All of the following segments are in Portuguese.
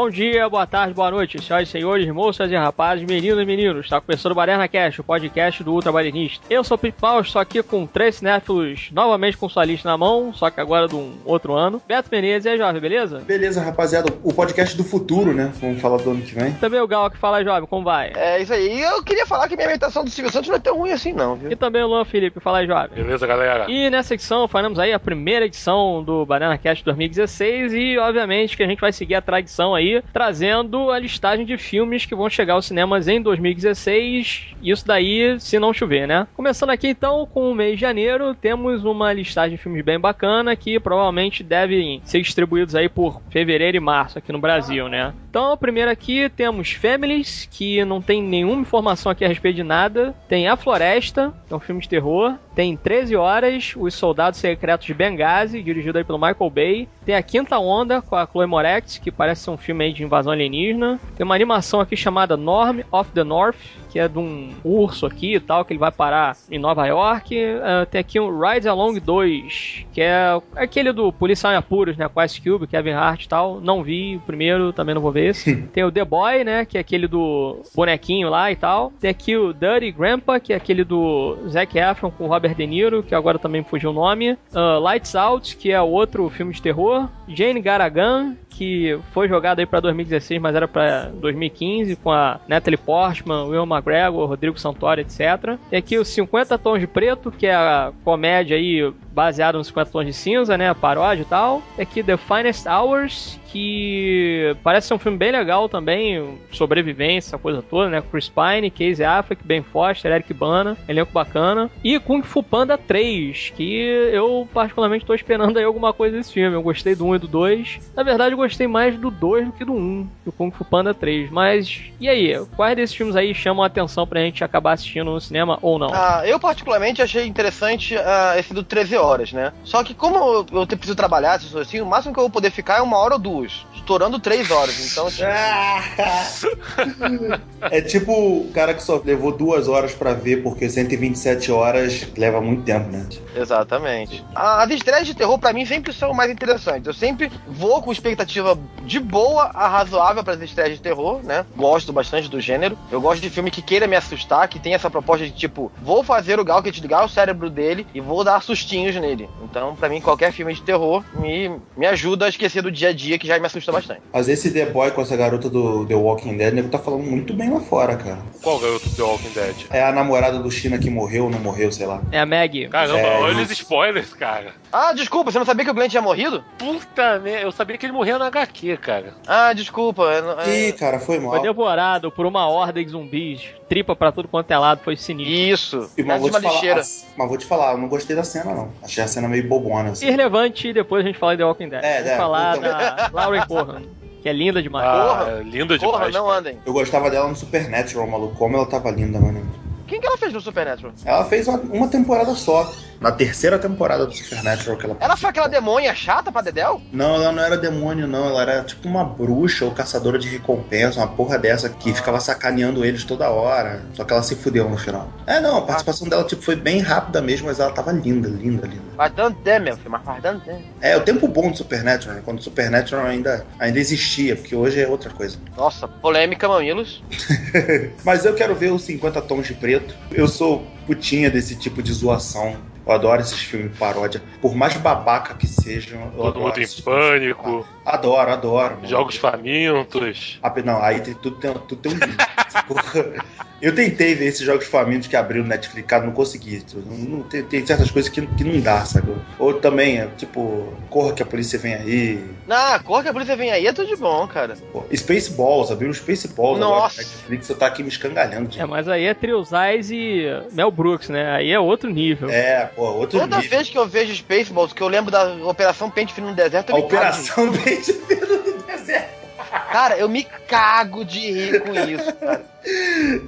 Bom dia, boa tarde, boa noite, senhoras e senhores, moças e rapazes, meninos e meninos. Está começando o Baderna Cast, o podcast do Ultra Balinista. Eu sou o Pip Mal, estou aqui com três cinéfilos, novamente com sua lista na mão, só que agora de um outro ano. Beto Menezes, e aí, jovem, beleza? Beleza, rapaziada. O podcast do futuro, né? Vamos falar do ano que vem. Também o Gal que fala, jovem, como vai? É isso aí. Eu queria falar que minha imitação do Silvio Santos não é tão ruim assim, não, viu? E também o Luan Felipe, fala aí, jovem. Beleza, galera? E nessa edição faremos aí a primeira edição do Banana Cast 2016 e obviamente que a gente vai seguir a tradição aí, trazendo a listagem de filmes que vão chegar aos cinemas em 2016. Isso daí, se não chover, né? Começando aqui então com o mês de janeiro, temos uma listagem de filmes bem bacana que provavelmente devem ser distribuídos aí por fevereiro e março aqui no Brasil, né? Então, primeiro aqui temos Families, que não tem nenhuma informação aqui a respeito de nada. Tem A Floresta, que é um filme de terror. Tem 13 Horas, Os Soldados Secretos de Benghazi, dirigido aí pelo Michael Bay. Tem A Quinta Onda, com a Chloe Moretz, que parece ser um filme de invasão alienígena. Tem uma animação aqui chamada Norm of the North, que é de um urso aqui e tal, que ele vai parar em Nova York. Uh, tem aqui um Ride Along 2, que é aquele do Policial em Apuros, né? Com Ice Cube, Kevin Hart e tal. Não vi o primeiro, também não vou ver esse. tem o The Boy, né? Que é aquele do bonequinho lá e tal. Tem aqui o Dirty Grandpa, que é aquele do Zac Efron com Robert De Niro, que agora também fugiu o nome. Uh, Lights Out, que é outro filme de terror. Jane Garagan, que foi jogado aí para 2016, mas era para 2015, com a Natalie Portman, Will McGregor, Rodrigo Santoro, etc. Tem aqui os 50 Tons de Preto, que é a comédia aí baseada nos 50 Tons de Cinza, né, a paródia e tal. Tem aqui The Finest Hours, que parece ser um filme bem legal também, sobrevivência, essa coisa toda, né? Chris Pine, Casey Affleck, Ben Foster, Eric Bana, elenco bacana. E Kung Fu Panda 3, que eu particularmente estou esperando aí alguma coisa desse filme. Eu gostei do 1 e do 2. Na verdade, eu gostei mais do 2 do que do 1, do Kung Fu Panda 3. Mas, e aí? Quais desses filmes aí chamam a atenção pra gente acabar assistindo no cinema ou não? Ah, eu particularmente achei interessante uh, esse do 13 horas, né? Só que como eu, eu preciso trabalhar, assim, o máximo que eu vou poder ficar é uma hora ou duas estourando três horas. Então, tipo... é tipo o cara que só levou duas horas para ver, porque 127 horas leva muito tempo, né? Exatamente. As estreias de terror, para mim, sempre são mais interessantes. Eu sempre vou com expectativa de boa a razoável para as estreias de terror, né? Gosto bastante do gênero. Eu gosto de filme que queira me assustar, que tem essa proposta de tipo, vou fazer o Gal que desligar o cérebro dele e vou dar sustinhos nele. Então, para mim, qualquer filme de terror me, me ajuda a esquecer do dia a dia que já me assusta bastante. Mas esse The Boy com essa garota do The Walking Dead, o nego tá falando muito bem lá fora, cara. Qual garota do The Walking Dead? É a namorada do China que morreu ou não morreu, sei lá. É a Maggie. Caramba, é, olha os spoilers, cara. Ah, desculpa, você não sabia que o Glenn tinha morrido? Puta merda, eu sabia que ele morreu na HQ, cara. Ah, desculpa. É... Ih, cara, foi mal. Foi devorado por uma ordem de zumbis. Tripa pra tudo quanto é lado, foi sinistro. Isso. E, mas, vou te falar, mas vou te falar, eu não gostei da cena, não. Achei a cena meio bobona. Assim. Irrelevante, depois a gente fala de The Walking Dead. É, Vamos é, falar da Lauren Corran. Que é linda demais. Ah, porra, é linda demais. Porra, não andem. Eu gostava dela no Supernatural, maluco. Como ela tava linda, mano. Quem que ela fez no Supernatural? Ela fez uma, uma temporada só. Na terceira temporada do Supernatural que ela Ela foi aquela demônia chata pra Dedel? Não, ela não era demônio, não. Ela era tipo uma bruxa ou caçadora de recompensa, uma porra dessa que ah. ficava sacaneando eles toda hora. Só que ela se fudeu no final. É, não, a participação ah. dela tipo, foi bem rápida mesmo, mas ela tava linda, linda, linda. Faz tanto tempo, meu filho, mas faz tanto tempo. É, o tempo bom do Supernatural, né? Quando o Supernatural ainda, ainda existia, porque hoje é outra coisa. Nossa, polêmica, mamilos. mas eu quero ver os 50 tons de preto. Eu sou putinha desse tipo de zoação. Eu adoro esses filmes paródia. Por mais babaca que sejam. Eu Todo mundo em pânico. Adoro, adoro. Jogos famintos. Ah, não, aí tem, tudo, tem, tudo tem um limite. Eu tentei ver esses jogos famintos que abriu no Netflix, cara, não consegui. Não, tem, tem, certas coisas que, que não dá, sabe? Ou também, é, tipo, Corra que a polícia vem aí. Ah, Corra que a polícia vem aí é tudo de bom, cara. Spaceballs, abriu o Spaceballs Nossa. agora no Netflix, eu tá aqui me escangalhando. De... É, mas aí é Triosais e Mel Brooks, né? Aí é outro nível. É, pô, outro Toda nível. vez que eu vejo Spaceballs, que eu lembro da Operação Pente Fino no Deserto, eu a Operação Pente Fino no Deserto. Cara, eu me cago de rir com isso, cara.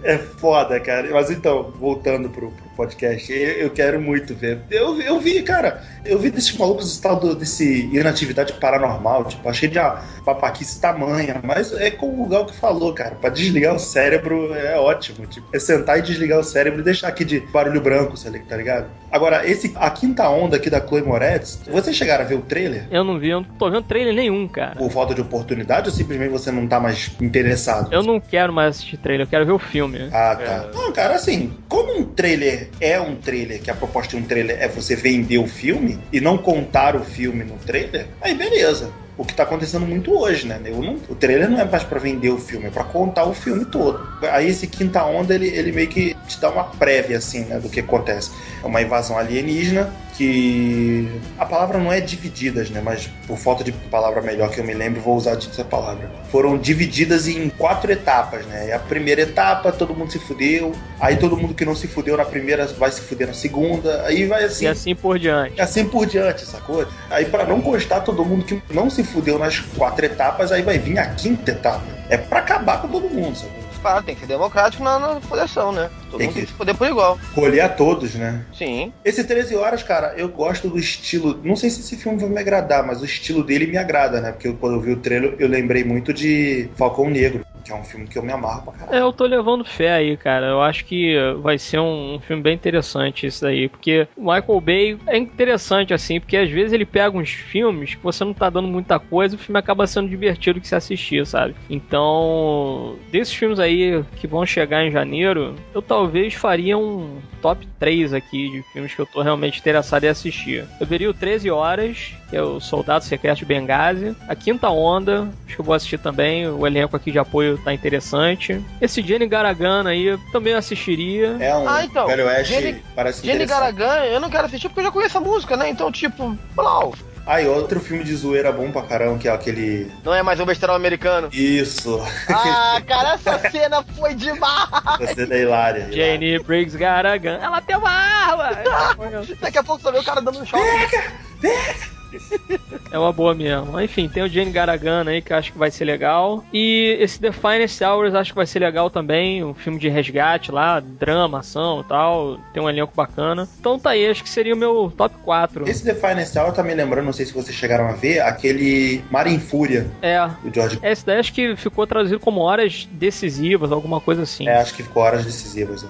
É foda, cara. Mas então, voltando pro, pro podcast. Eu, eu quero muito ver. Eu, eu vi, cara, eu vi desses malucos tal do, desse inatividade paranormal, tipo, achei de uma papaquice tamanha, mas é como o Gal que falou, cara, pra desligar o cérebro é ótimo. Tipo, é sentar e desligar o cérebro e deixar aqui de barulho branco, tá ligado? Agora, esse, a quinta onda aqui da Chloe Moretz, vocês chegaram a ver o trailer? Eu não vi, eu não tô vendo trailer nenhum, cara. Por falta de oportunidade ou simplesmente você não tá mais interessado? Eu não quero mais assistir trailer, eu quero ver o filme. Ah, tá. É. Não, cara, assim, como um trailer é um trailer, que a proposta de um trailer é você vender o filme e não contar o filme no trailer, aí beleza o que tá acontecendo muito hoje, né? Não, o trailer não é mais para vender o filme, é para contar o filme todo. Aí esse quinta onda, ele, ele meio que te dá uma prévia, assim, né, do que acontece. É uma invasão alienígena que a palavra não é divididas, né? Mas por falta de palavra melhor que eu me lembro, vou usar essa palavra. Foram divididas em quatro etapas, né? E a primeira etapa, todo mundo se fudeu. Aí todo mundo que não se fudeu na primeira vai se fuder na segunda. Aí vai assim. E assim por diante. E assim por diante, sacou? Aí para não constar todo mundo que não se fudeu nas quatro etapas, aí vai vir a quinta etapa. É para acabar com todo mundo, sacou? Claro, tem que ser democrático na, na né? Todo tem mundo que tem que se foder por igual. Colher a todos, né? Sim. Esse 13 horas, cara, eu gosto do estilo. Não sei se esse filme vai me agradar, mas o estilo dele me agrada, né? Porque quando eu vi o trailer, eu lembrei muito de Falcão Negro que é um filme que eu me amarro pra caralho. É, eu tô levando fé aí, cara. Eu acho que vai ser um, um filme bem interessante isso daí, porque o Michael Bay é interessante assim, porque às vezes ele pega uns filmes que você não tá dando muita coisa, e o filme acaba sendo divertido que se assistir, sabe? Então, desses filmes aí que vão chegar em janeiro, eu talvez faria um top 3 aqui de filmes que eu tô realmente interessado em assistir. Eu veria o 13 Horas, que é o Soldado Secreto de Benghazi, a Quinta Onda, acho que eu vou assistir também, o elenco aqui de apoio tá interessante. Esse Jenny Garagana aí também assistiria. É um ah, então, Velho Oeste, Jenny, parece Jenny Garagana, eu não quero assistir porque eu já conheço a música, né? Então, tipo, blau. Ah, e outro filme de zoeira bom pra caramba, que é aquele. Não é mais um besterol americano. Isso. Ah, cara, essa cena foi demais. Essa cena é hilária. Jane Briggs Garagan. Ela tem uma arma! Daqui a pouco você vê o cara dando um choque. Pega! Pega! É uma boa mesmo. Enfim, tem o Jane Garagana aí que acho que vai ser legal. E esse The Finest Hours acho que vai ser legal também. Um filme de resgate lá, drama, ação e tal. Tem um elenco bacana. Então tá aí, acho que seria o meu top 4. Esse The Finest Hour tá me lembrando, não sei se vocês chegaram a ver, aquele Mar em Fúria. É. Do George. Esse daí acho que ficou traduzido como horas decisivas, alguma coisa assim. É, acho que ficou horas decisivas. Né?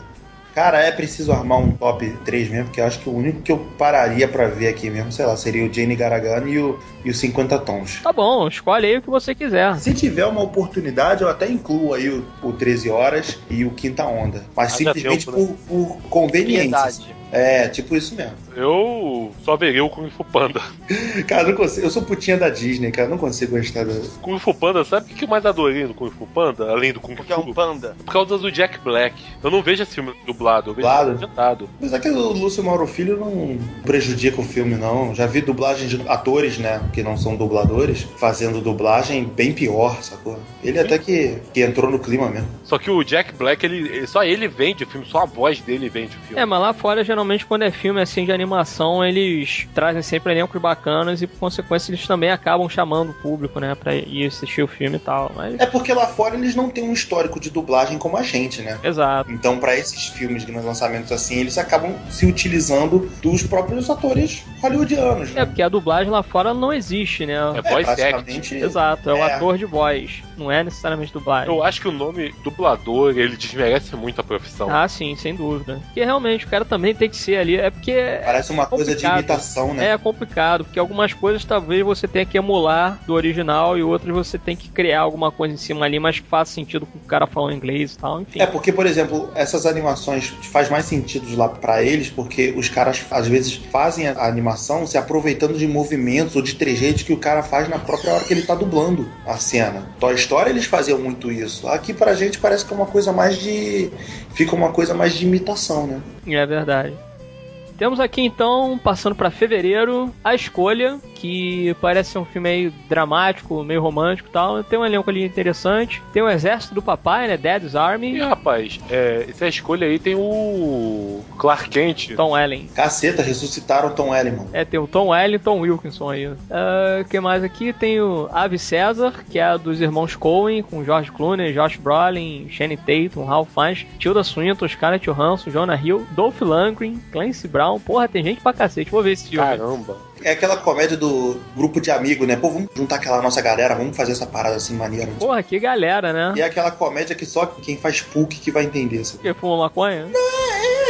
Cara, é preciso armar um top 3 mesmo, porque eu acho que o único que eu pararia para ver aqui mesmo, sei lá, seria o Jane Garagano e o, e o 50 Tons. Tá bom, escolhe aí o que você quiser. Se tiver uma oportunidade, eu até incluo aí o, o 13 Horas e o Quinta Onda. Mas simplesmente tempo, né? por, por conveniência. É, tipo isso mesmo. Eu só veria o Kung Fu Panda. cara, não consigo. Eu sou putinha da Disney, cara. Não consigo gostar do. Kung Fu Panda, sabe o que eu mais adorei no Kung Fu Panda? Além do Kung Fu. Porque é um panda. Por causa do Jack Black. Eu não vejo esse filme dublado, eu vejo dublado? Mas é que o Lúcio Mauro Filho não prejudica o filme, não. Já vi dublagem de atores, né? Que não são dubladores, fazendo dublagem bem pior, sacou? Ele Sim. até que, que entrou no clima mesmo. Só que o Jack Black, ele, só ele vende o filme, só a voz dele vende o filme. É, mas lá fora, geralmente, quando é filme assim de animação, eles trazem sempre elencos bacanas e, por consequência, eles também acabam chamando o público, né, pra ir assistir o filme e tal. Mas... É porque lá fora eles não têm um histórico de dublagem como a gente, né? Exato. Então, para esses filmes de lançamentos assim, eles acabam se utilizando dos próprios atores hollywoodianos. Né? É, porque a dublagem lá fora não existe, né? É voice é, act. Exato, é o é. ator de voz, não é necessariamente dublagem. Eu acho que o nome dublador, ele desmerece muito a profissão. Ah, sim, sem dúvida. Porque realmente o cara também tem que ser ali, é porque Parece uma é coisa de imitação, né? É complicado, porque algumas coisas talvez você tenha que emular do original e outras você tem que criar alguma coisa em cima ali, mas que faça sentido com o cara falando inglês e tal, enfim. É, porque, por exemplo, essas animações faz mais sentido lá para eles, porque os caras às vezes fazem a animação se aproveitando de movimentos ou de trejeitos que o cara faz na própria hora que ele tá dublando a cena. Toy Story eles faziam muito isso. Aqui pra gente parece que é uma coisa mais de. Fica uma coisa mais de imitação, né? É verdade Temos aqui então, passando pra fevereiro, A Escolha, que parece ser um filme meio dramático, meio romântico e tal. Tem um elenco ali interessante. Tem o Exército do Papai, né? Dad's Army. E rapaz, é, essa escolha aí tem o Clark Kent. Tom Ellen. Caceta, ressuscitaram o Tom Ellen, mano. É, tem o Tom Ellen e Tom Wilkinson aí. O que mais aqui? Tem o Ave César, que é a dos irmãos Coen, com George Clooney, Josh Brolin, Shane Tatum, Ralph Fiennes, Tilda Swinton, Scarlett Johansson, Jonah Hill, Dolph Lundgren, Clancy Brown. Porra, tem gente pra cacete. Vou ver esse filme. Caramba. É aquela comédia do grupo de amigos, né? Pô, vamos juntar aquela nossa galera, vamos fazer essa parada assim maneira. Porra, que galera, né? E é aquela comédia que só quem faz PUC que vai entender. Sabe? Que fuma maconha?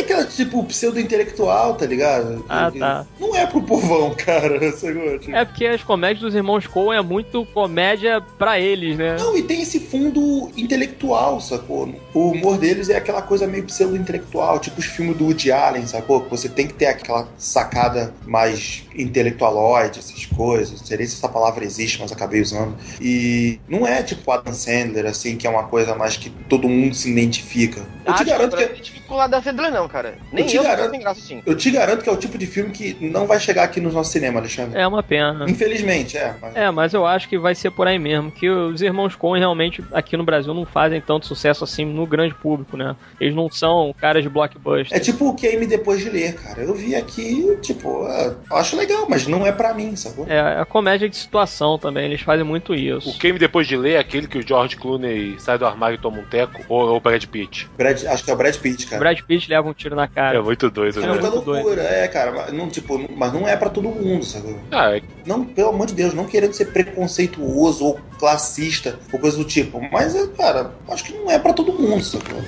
É aquela, tipo, pseudo-intelectual, tá ligado? Ah, Que- tá. Não é pro povão, cara. sacou? Tipo, É porque as comédias dos irmãos Coen é muito comédia pra eles, né? Não, e tem esse fundo intelectual, sacou? O humor deles é aquela coisa meio pseudo-intelectual, tipo os filmes do Woody Allen, sacou? Que você tem que ter aquela sacada mais intelectualoide, essas coisas. Não sei nem se essa palavra existe, mas acabei usando. E não é tipo Adam Sandler, assim, que é uma coisa mais que todo mundo se identifica. Eu te Acho garanto que que. não identifico com o Adam Sandler, não, cara. Nem te eu, garanto. eu tem graça assim. Eu te garanto que é o tipo de filme que não vai chegar aqui no nosso cinema, Alexandre. É uma pena. Infelizmente, é. Mas... É, mas eu acho que vai ser por aí mesmo, que os irmãos Coen realmente aqui no Brasil não fazem tanto sucesso assim no grande público, né? Eles não são caras de blockbuster. É tipo o Game depois de ler, cara. Eu vi aqui, tipo, é, eu acho legal, mas não é pra mim, sacou? É, a comédia de situação também, eles fazem muito isso. O Game depois de ler é aquele que o George Clooney sai do armário e toma um teco, ou ou o Brad Pitt. Brad- acho que é o Brad Pitt, O cara. Brad Pitt leva um tiro na É cara. muito doido, É né? muita muito loucura, é, cara. Mas não, tipo, mas não é pra todo mundo, sacou? Ah, é- Não, pelo amor de Deus, não querendo ser preconceituoso ou classista ou coisa do tipo. Mas, é, cara, acho que não é pra todo mundo, sacou?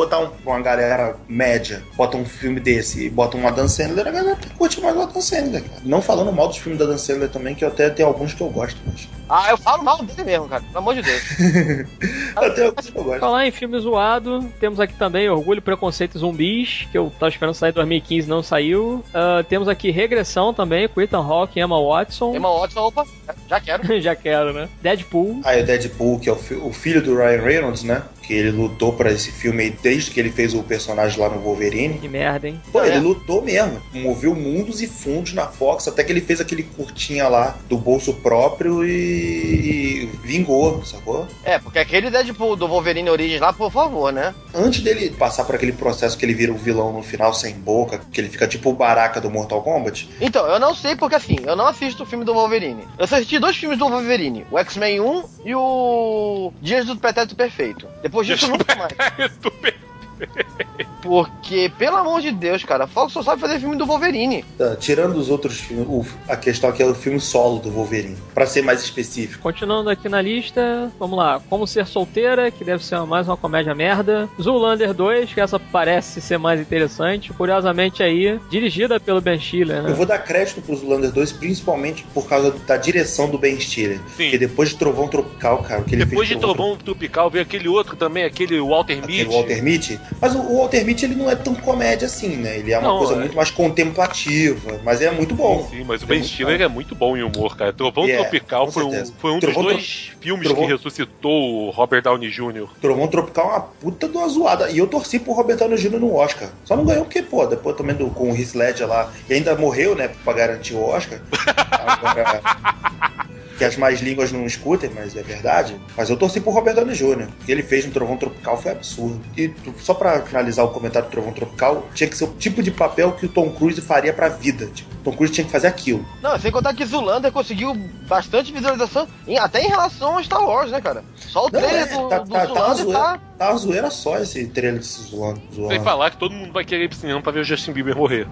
Se botar um- uma galera média, bota um filme desse e bota um Adam Sandler, a galera curte mais o Adam Sandler, cara. Não falando mal dos filmes da Adam Sandler também, que eu até tenho alguns que eu gosto, mas. Ah, eu falo mal dele mesmo, cara. Pelo amor de Deus. Eu tenho alguns que eu gosto. Falar em filme zoado, temos aqui também Orgulho, Preconceito e Zumbis, que eu tava esperando sair em 2015 não saiu. Ah, temos aqui Regressão também, com Ethan Hawke e Emma Watson. Emma Watson, opa, já quero. Já quero, né? Deadpool. Aí o Deadpool, que é o, fi- o filho do Ryan Reynolds, né? Que ele lutou pra esse filme aí desde que ele fez o personagem lá no Wolverine. Que merda, hein? Pô, ele é? lutou mesmo. Moveu mundos e fundos na Fox, até que ele fez aquele curtinha lá do bolso próprio e, e vingou, sacou? É, porque aquele Deadpool do Wolverine Origins lá, por favor, né? Antes dele passar por aquele processo que ele vira o vilão no final sem boca, que ele fica tipo o Baraka do Mortal Kombat, Então, eu não sei porque assim, eu não assisto o filme do Wolverine. Eu só assisti dois filmes do Wolverine, o X-Men 1 e o Dias do Pretérito Perfeito. Depois disso, nunca mais. Porque, pelo amor de Deus, cara, a Fox só sabe fazer filme do Wolverine. tá, tirando os outros filmes, o- a questão aqui é o filme solo do Wolverine, pra ser mais específico. Continuando aqui na lista, vamos lá. Como Ser Solteira, que deve ser mais uma comédia merda. Zoolander 2, que essa parece ser mais interessante. Curiosamente aí, dirigida pelo Ben Stiller, Eu né? vou dar crédito pro Zoolander 2, principalmente por causa da direção do Ben Stiller. Sim. Porque depois de Trovão Tropical, cara, o que ele Depois fez de Trovão Tropical veio aquele outro também, aquele Walter Aquele Mitty. Walter Mitty. Mas o, o Walter Mitty ele não é tão comédia assim, né? Ele é uma Não, coisa é. muito mais contemplativa, mas é muito bom. Sim, mas o É Ben Stiller é muito bom em humor, cara. Trovão É, Tropical foi um, foi um Trovão dos Tro- dois filmes Trovão- que ressuscitou o Robert Downey Jr. Trovão Tropical é uma puta de uma zoada. E eu torci pro Robert Downey Jr. no Oscar. Só não ganhou porque, pô, depois também do, com o Heath Ledger lá. E ainda morreu, né, pra garantir o Oscar. Agora... Que as mais línguas não escutem, mas é verdade. Mas eu torci pro Robert Downey Jr. O que ele fez no Trovão Tropical foi absurdo. E só pra finalizar o comentário do Trovão Tropical, tinha que ser o tipo de papel que o Tom Cruise faria pra vida. Tipo, Tom Cruise tinha que fazer aquilo. Não, sem contar que Zulander conseguiu bastante visualização, em- até em relação a Star Wars, né, cara? Só o Não, trailer é, do, tá- do tá- tá zoeira. tá... Tá uma zoeira só esse trailer desse zoando. Sem zoando. falar que todo mundo vai querer ir pro cinema pra ver o Justin Bieber morrer.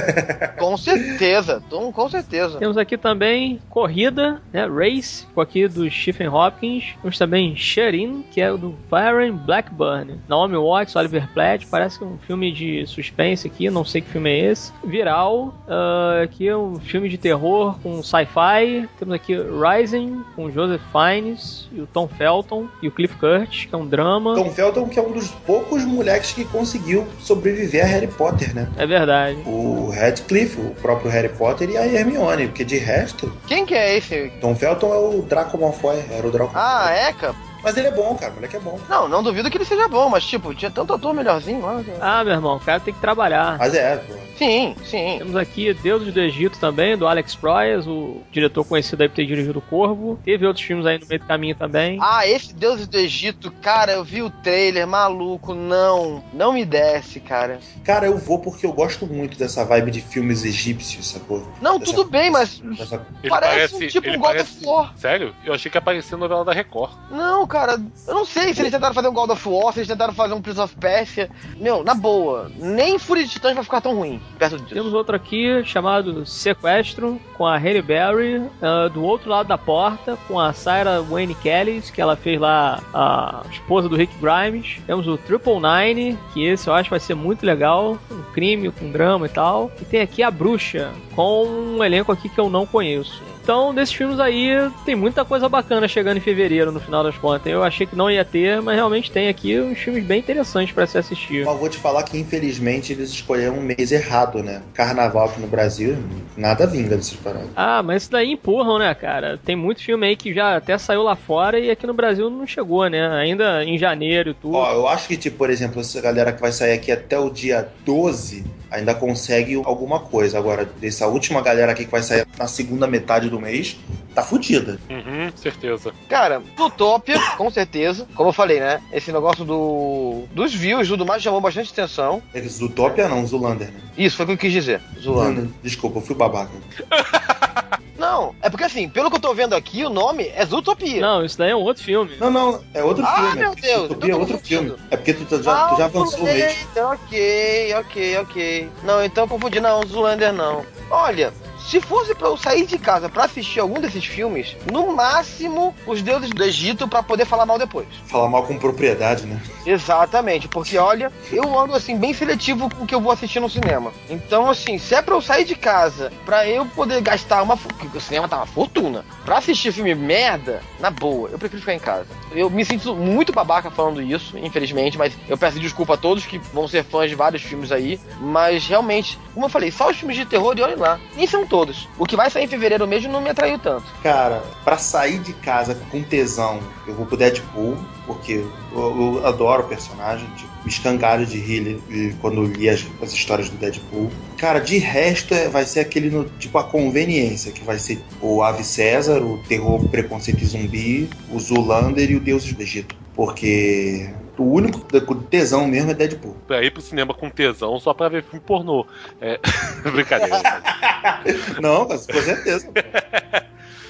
Com certeza, tom- com certeza. Temos aqui também Corrida, né? Race, com aqui do Stephen Hopkins. Temos também Sherin, que é o do Byron Blackburn. Naomi Watts, Oliver Platt, parece que é um filme de suspense aqui, não sei que filme é esse. Viral, ah, aqui é um filme de terror com sci-fi. Temos aqui Rising, com Joseph Fiennes e o Tom Felton e o Cliff Curtis, que é um drama. Tom Felton, que é um dos poucos moleques que conseguiu sobreviver a Harry Potter, né? É verdade. O Radcliffe, o próprio Harry Potter e a Hermione, porque de resto, Quem que é esse? Tom Felton é o Draco Malfoy, era o Draco Ah, é, cara? Mas ele é bom, cara. O moleque é bom. Não, não duvido que ele seja bom, mas tipo, tinha tanto ator melhorzinho lá. Ah, meu irmão, o cara tem que trabalhar. Mas é, pô. Sim, sim. Temos aqui Deuses do Egito também, do Alex Proyas, o diretor conhecido aí por ter dirigido o Corvo. Teve outros filmes aí no meio do caminho também. Ah, esse Deus do Egito, cara, eu vi o trailer, maluco, não. Não me desce, cara. Cara, eu vou porque eu gosto muito dessa vibe de filmes egípcios, sacou? Não, Dessa- tudo bem, mas dessa- Ele Parece um tipo um God parece- of War. Sério? Eu achei que aparecia novela da Record. Não, cara, eu não sei se eles tentaram fazer um God of War, se eles tentaram fazer um Prince of Persia. Meu, na boa, nem Fúria de Titãs vai ficar tão ruim perto disso. Temos outro aqui chamado Sequestro, com a Halle Berry, ah, do outro lado da porta, com a Sarah Wayne Kelly, que ela fez lá a esposa do Rick Grimes. Temos o Triple Nine, que esse eu acho vai ser muito legal, um crime, com drama e tal. E tem aqui a Bruxa, com um elenco aqui que eu não conheço. Então, desses filmes aí, tem muita coisa bacana chegando em fevereiro, no final das contas. Eu achei que não ia ter, mas realmente tem aqui uns filmes bem interessantes pra se assistir. Mas vou te falar que infelizmente eles escolheram um mês errado, né? Carnaval aqui no Brasil, nada vinga dessas paradas. Ah, mas isso daí empurram, né, cara? Tem muito filme aí que já até saiu lá fora e aqui no Brasil não chegou, né? Ainda em janeiro e tudo. Ó, eu acho que, tipo, por exemplo, essa galera que vai sair aqui até o dia 12 ainda consegue alguma coisa. Agora, dessa última galera aqui que vai sair na segunda metade do mês, tá fudida. Uhum, certeza. Cara, Utopia, com certeza. Como eu falei, né? Esse negócio do dos views e tudo mais chamou bastante atenção. É Zootopia não, Zulander, né? Isso, foi o que eu quis dizer. Zoando. Desculpa, eu fui babaca. Não, é porque assim, pelo que eu tô vendo aqui, o nome é Zootopia. Não, isso daí é um outro filme. Não, não, é outro Ah, filme. meu é porque Deus, Zootopia é outro filme. É porque tu já, tu já avançou o. Ah, ok, ok, ok. Não, então eu confundi, não, Zoolander não. Olha, se fosse pra eu sair de casa pra assistir algum desses filmes, no máximo os deuses do Egito pra poder falar mal depois. Falar mal com propriedade, né? Exatamente, porque olha, eu ando assim bem seletivo com o que eu vou assistir no cinema. Então, assim, se é pra eu sair de casa, pra eu poder gastar uma. porque O cinema tá uma fortuna. Pra assistir filme merda, na boa, eu prefiro ficar em casa. Eu me sinto muito babaca falando isso, infelizmente, mas eu peço desculpa a todos que vão ser fãs de vários filmes aí. Mas realmente, como eu falei, só os filmes de terror e olhem lá. Nem são todos. O que vai sair em fevereiro mesmo não me atraiu tanto. Cara, pra sair de casa com tesão, eu vou pro Deadpool, porque eu, eu adoro o personagem, tipo, me escangalho de rir quando li as, as histórias do Deadpool. Cara, de resto é- vai ser aquele, no, tipo, a conveniência, que vai ser o Ave César, o Terror, Preconceito e Zumbi, o Zulander e o Deuses do Egito. Porque o único tesão mesmo é Deadpool. Pra ir pro cinema com tesão só pra ver filme pornô. É. Brincadeira. Não, mas com certeza.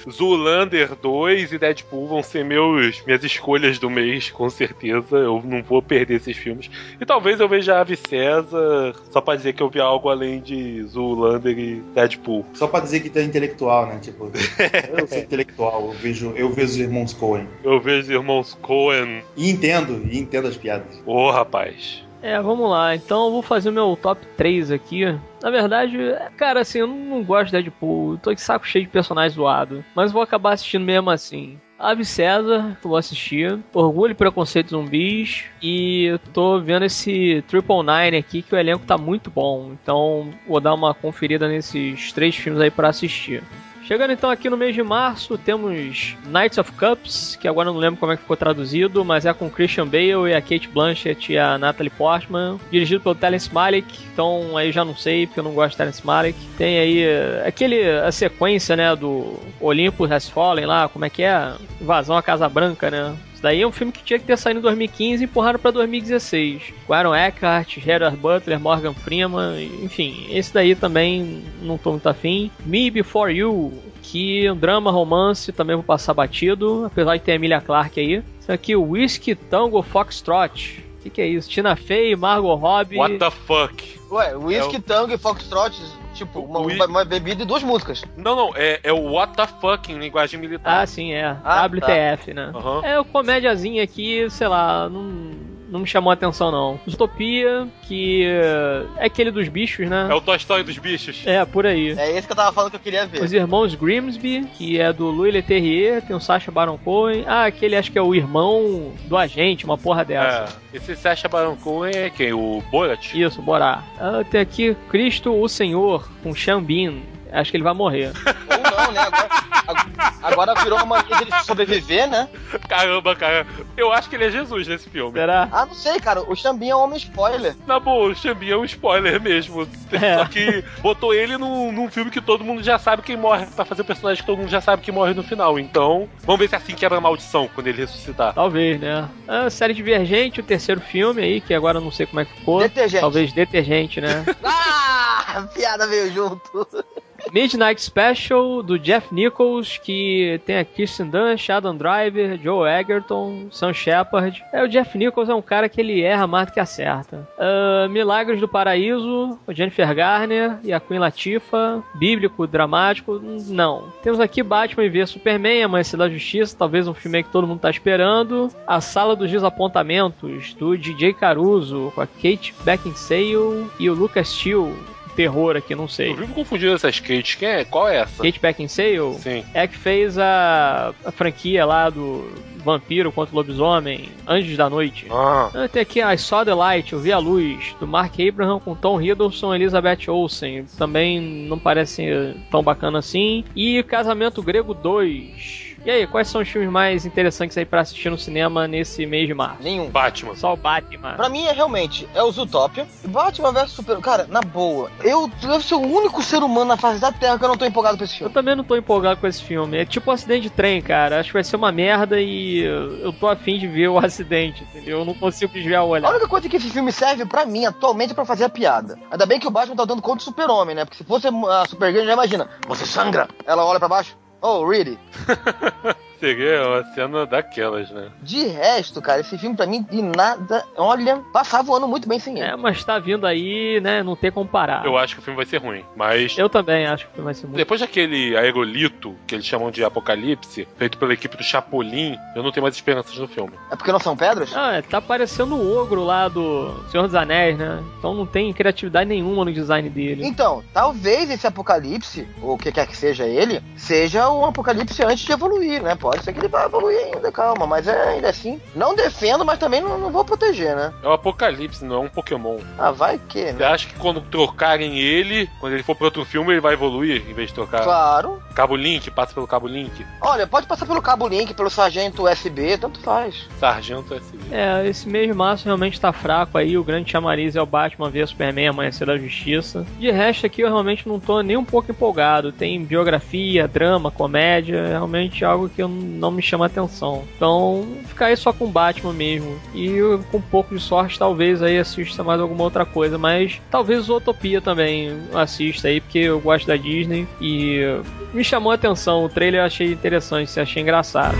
Zoolander 2 e Deadpool vão ser meus, minhas escolhas do mês, com certeza. Eu não vou perder esses filmes. E talvez eu veja Ave César, só pra dizer que eu vi algo além de Zoolander e Deadpool. Só pra dizer que tu é intelectual, né? Tipo, eu sou intelectual, eu vejo, eu vejo os irmãos Coen. Eu vejo os irmãos Coen. E entendo, e entendo as piadas. Ô, rapaz. É, vamos lá. Então eu vou fazer o meu top 3 aqui. Na verdade, é, cara, assim, eu não gosto de Deadpool. Eu tô de saco cheio de personagens zoado. Mas vou acabar assistindo mesmo assim. Ave César, que eu vou assistir. Orgulho e Preconceito Zumbis. E eu tô vendo esse Triple Nine aqui, que o elenco tá muito bom. Então vou dar uma conferida nesses três filmes aí pra assistir. Chegando então aqui no mês de março, temos Knights of Cups, que agora eu não lembro como é que ficou traduzido, mas é com Christian Bale e a Kate Blanchett e a Natalie Portman, dirigido pelo Terence Malick, então aí já não sei, porque eu não gosto de Terence Malick. Tem aí eh, aquele, a sequência, né, do Olympus Has Fallen lá, como é que é? Invasão à Casa Branca, né? Isso daí é um filme que tinha que ter saído em 2015 e empurraram pra 2016. Com Aaron Eckhart, Gerard Butler, Morgan Freeman, enfim, esse daí também não tô muito afim. Me Before You, que é um drama, romance, também vou passar batido, apesar de ter a Emilia Clarke aí. Isso aqui, o Whiskey Tango Foxtrot. O que, que é isso? Tina Fey, Margot Robbie. What the fuck? Ué, Whisky, É o- Tango e Foxtrot, tipo, uma, uma- uma bebida e duas músicas. Não, não, é, é o What the fuck em linguagem militar. Ah, sim, é. Ah, WTF, né? Aham. É o comédiazinha aqui, sei lá, não, não me chamou a atenção não. Utopia, que é aquele dos bichos, né? É o Toy Story dos bichos. É, por aí. É esse que eu tava falando que eu queria ver. Os irmãos Grimsby, que é do Louis Leterrier, tem o Sacha Baron Cohen. Ah, aquele acho que é o irmão do agente, uma porra dessa. É, esse Sacha Baron Cohen é quem? O Borat? Isso, Borá. Ah, tem aqui Cristo o Senhor, com Bean. Acho que ele vai morrer. Não, né? Agora, agora virou uma mania dele sobreviver, né? Caramba, cara. Eu acho que ele é Jesus nesse filme. Será? Ah, não sei, cara. O Xambinha é um homem spoiler. Na boa, o Xambinha é um spoiler mesmo. É. Só que botou ele num, num filme que todo mundo já sabe quem morre, pra fazer o personagem que todo mundo já sabe que morre no final. Então, vamos ver se é assim quebra a maldição quando ele ressuscitar. Talvez, né? A série Divergente, o terceiro filme aí, que agora eu não sei como é que ficou. Detergente. Talvez Detergente, né? Ah, a piada veio junto. Midnight Special do Jeff Nichols, que tem a Kirsten Dunst, Adam Driver, Joe Egerton, Sam Shepard. É, o Jeff Nichols é um cara que ele erra mais do que acerta. Ah, Milagres do Paraíso, o Jennifer Garner e a Queen Latifah. Bíblico, dramático, não. Temos aqui Batman vs Superman, Amanhecer da Justiça, talvez um filme que todo mundo tá esperando. A Sala dos Desapontamentos, do DJ Caruso, com a Kate Beckinsale e o Lucas Steele. Terror aqui, não sei. Eu vivo confundindo essas Kate. Quem é? Qual é essa? Kate Beckinsale Sim. é que fez a, a franquia lá do Vampiro contra o Lobisomem, Anjos da Noite. Ah, Tem aqui a I Saw the Light, Eu Vi a Luz, do Mark Abraham com Tom Hiddleston e Elizabeth Olsen. Também não parece tão bacana assim. E Casamento Grego 2. E aí, quais são os filmes mais interessantes aí pra assistir no cinema nesse mês de março? Nenhum. Batman. Só o Batman. Pra mim é realmente, é o Zootopia. Batman vs Super. Cara, na boa, eu devo ser o único ser humano na face da Terra que eu não tô empolgado com esse Eu filme. também não tô empolgado com esse filme. É tipo um acidente de trem, cara. Acho que vai ser uma merda e eu tô afim de ver o acidente, entendeu? Eu não consigo desviar o A olhar. única coisa que esse filme serve pra mim atualmente é pra fazer a piada. Ainda bem que o Batman tá dando conta do super-homem, né? Porque se fosse a Supergirl, já imagina. Você sangra! Ela olha pra baixo. Oh, really? Seria uma cena daquelas, né? De resto, cara, esse filme pra mim, de nada. Olha, passava o ano muito bem sem ele. É, mas tá vindo aí, né? Não tem como parar. Eu acho que o filme vai ser ruim. Mas Eu também acho que vai ser muito. depois daquele aerolito, que eles chamam de Apocalipse, feito pela equipe do Chapolin, eu não tenho mais esperanças no filme. É porque não são pedras? Ah, é, tá parecendo o ogro lá do Senhor dos Anéis, né? Então não tem criatividade nenhuma no design dele. Então, talvez esse apocalipse, ou o que quer que seja ele, seja um apocalipse antes de evoluir, né? Pode ser que ele vá evoluir ainda, calma, mas é ainda assim. Não defendo, mas também não, não vou proteger, né? É o Apocalipse, não é um Pokémon. Ah, vai que, Você né? acha que quando trocarem ele, quando ele for pra outro filme, ele vai evoluir em vez de trocar Claro. Cabo Link, passa pelo Cabo Link, Olha, pode passar pelo cabo link, pelo sargento USB, tanto faz. Sargento SB. É, esse mês de março realmente tá fraco aí. O grande chamariz é o Batman vs Superman Amanhecer da Justiça. De resto aqui eu realmente não tô nem um pouco empolgado. Tem biografia, drama, comédia. É realmente algo que eu não me chama atenção. Então, ficar aí só com Batman mesmo. E com um pouco de sorte, talvez aí assista mais alguma outra coisa. Mas talvez Utopia também assista aí, porque eu gosto da Disney. E me chamou a atenção. O trailer eu achei interessante, achei engraçado.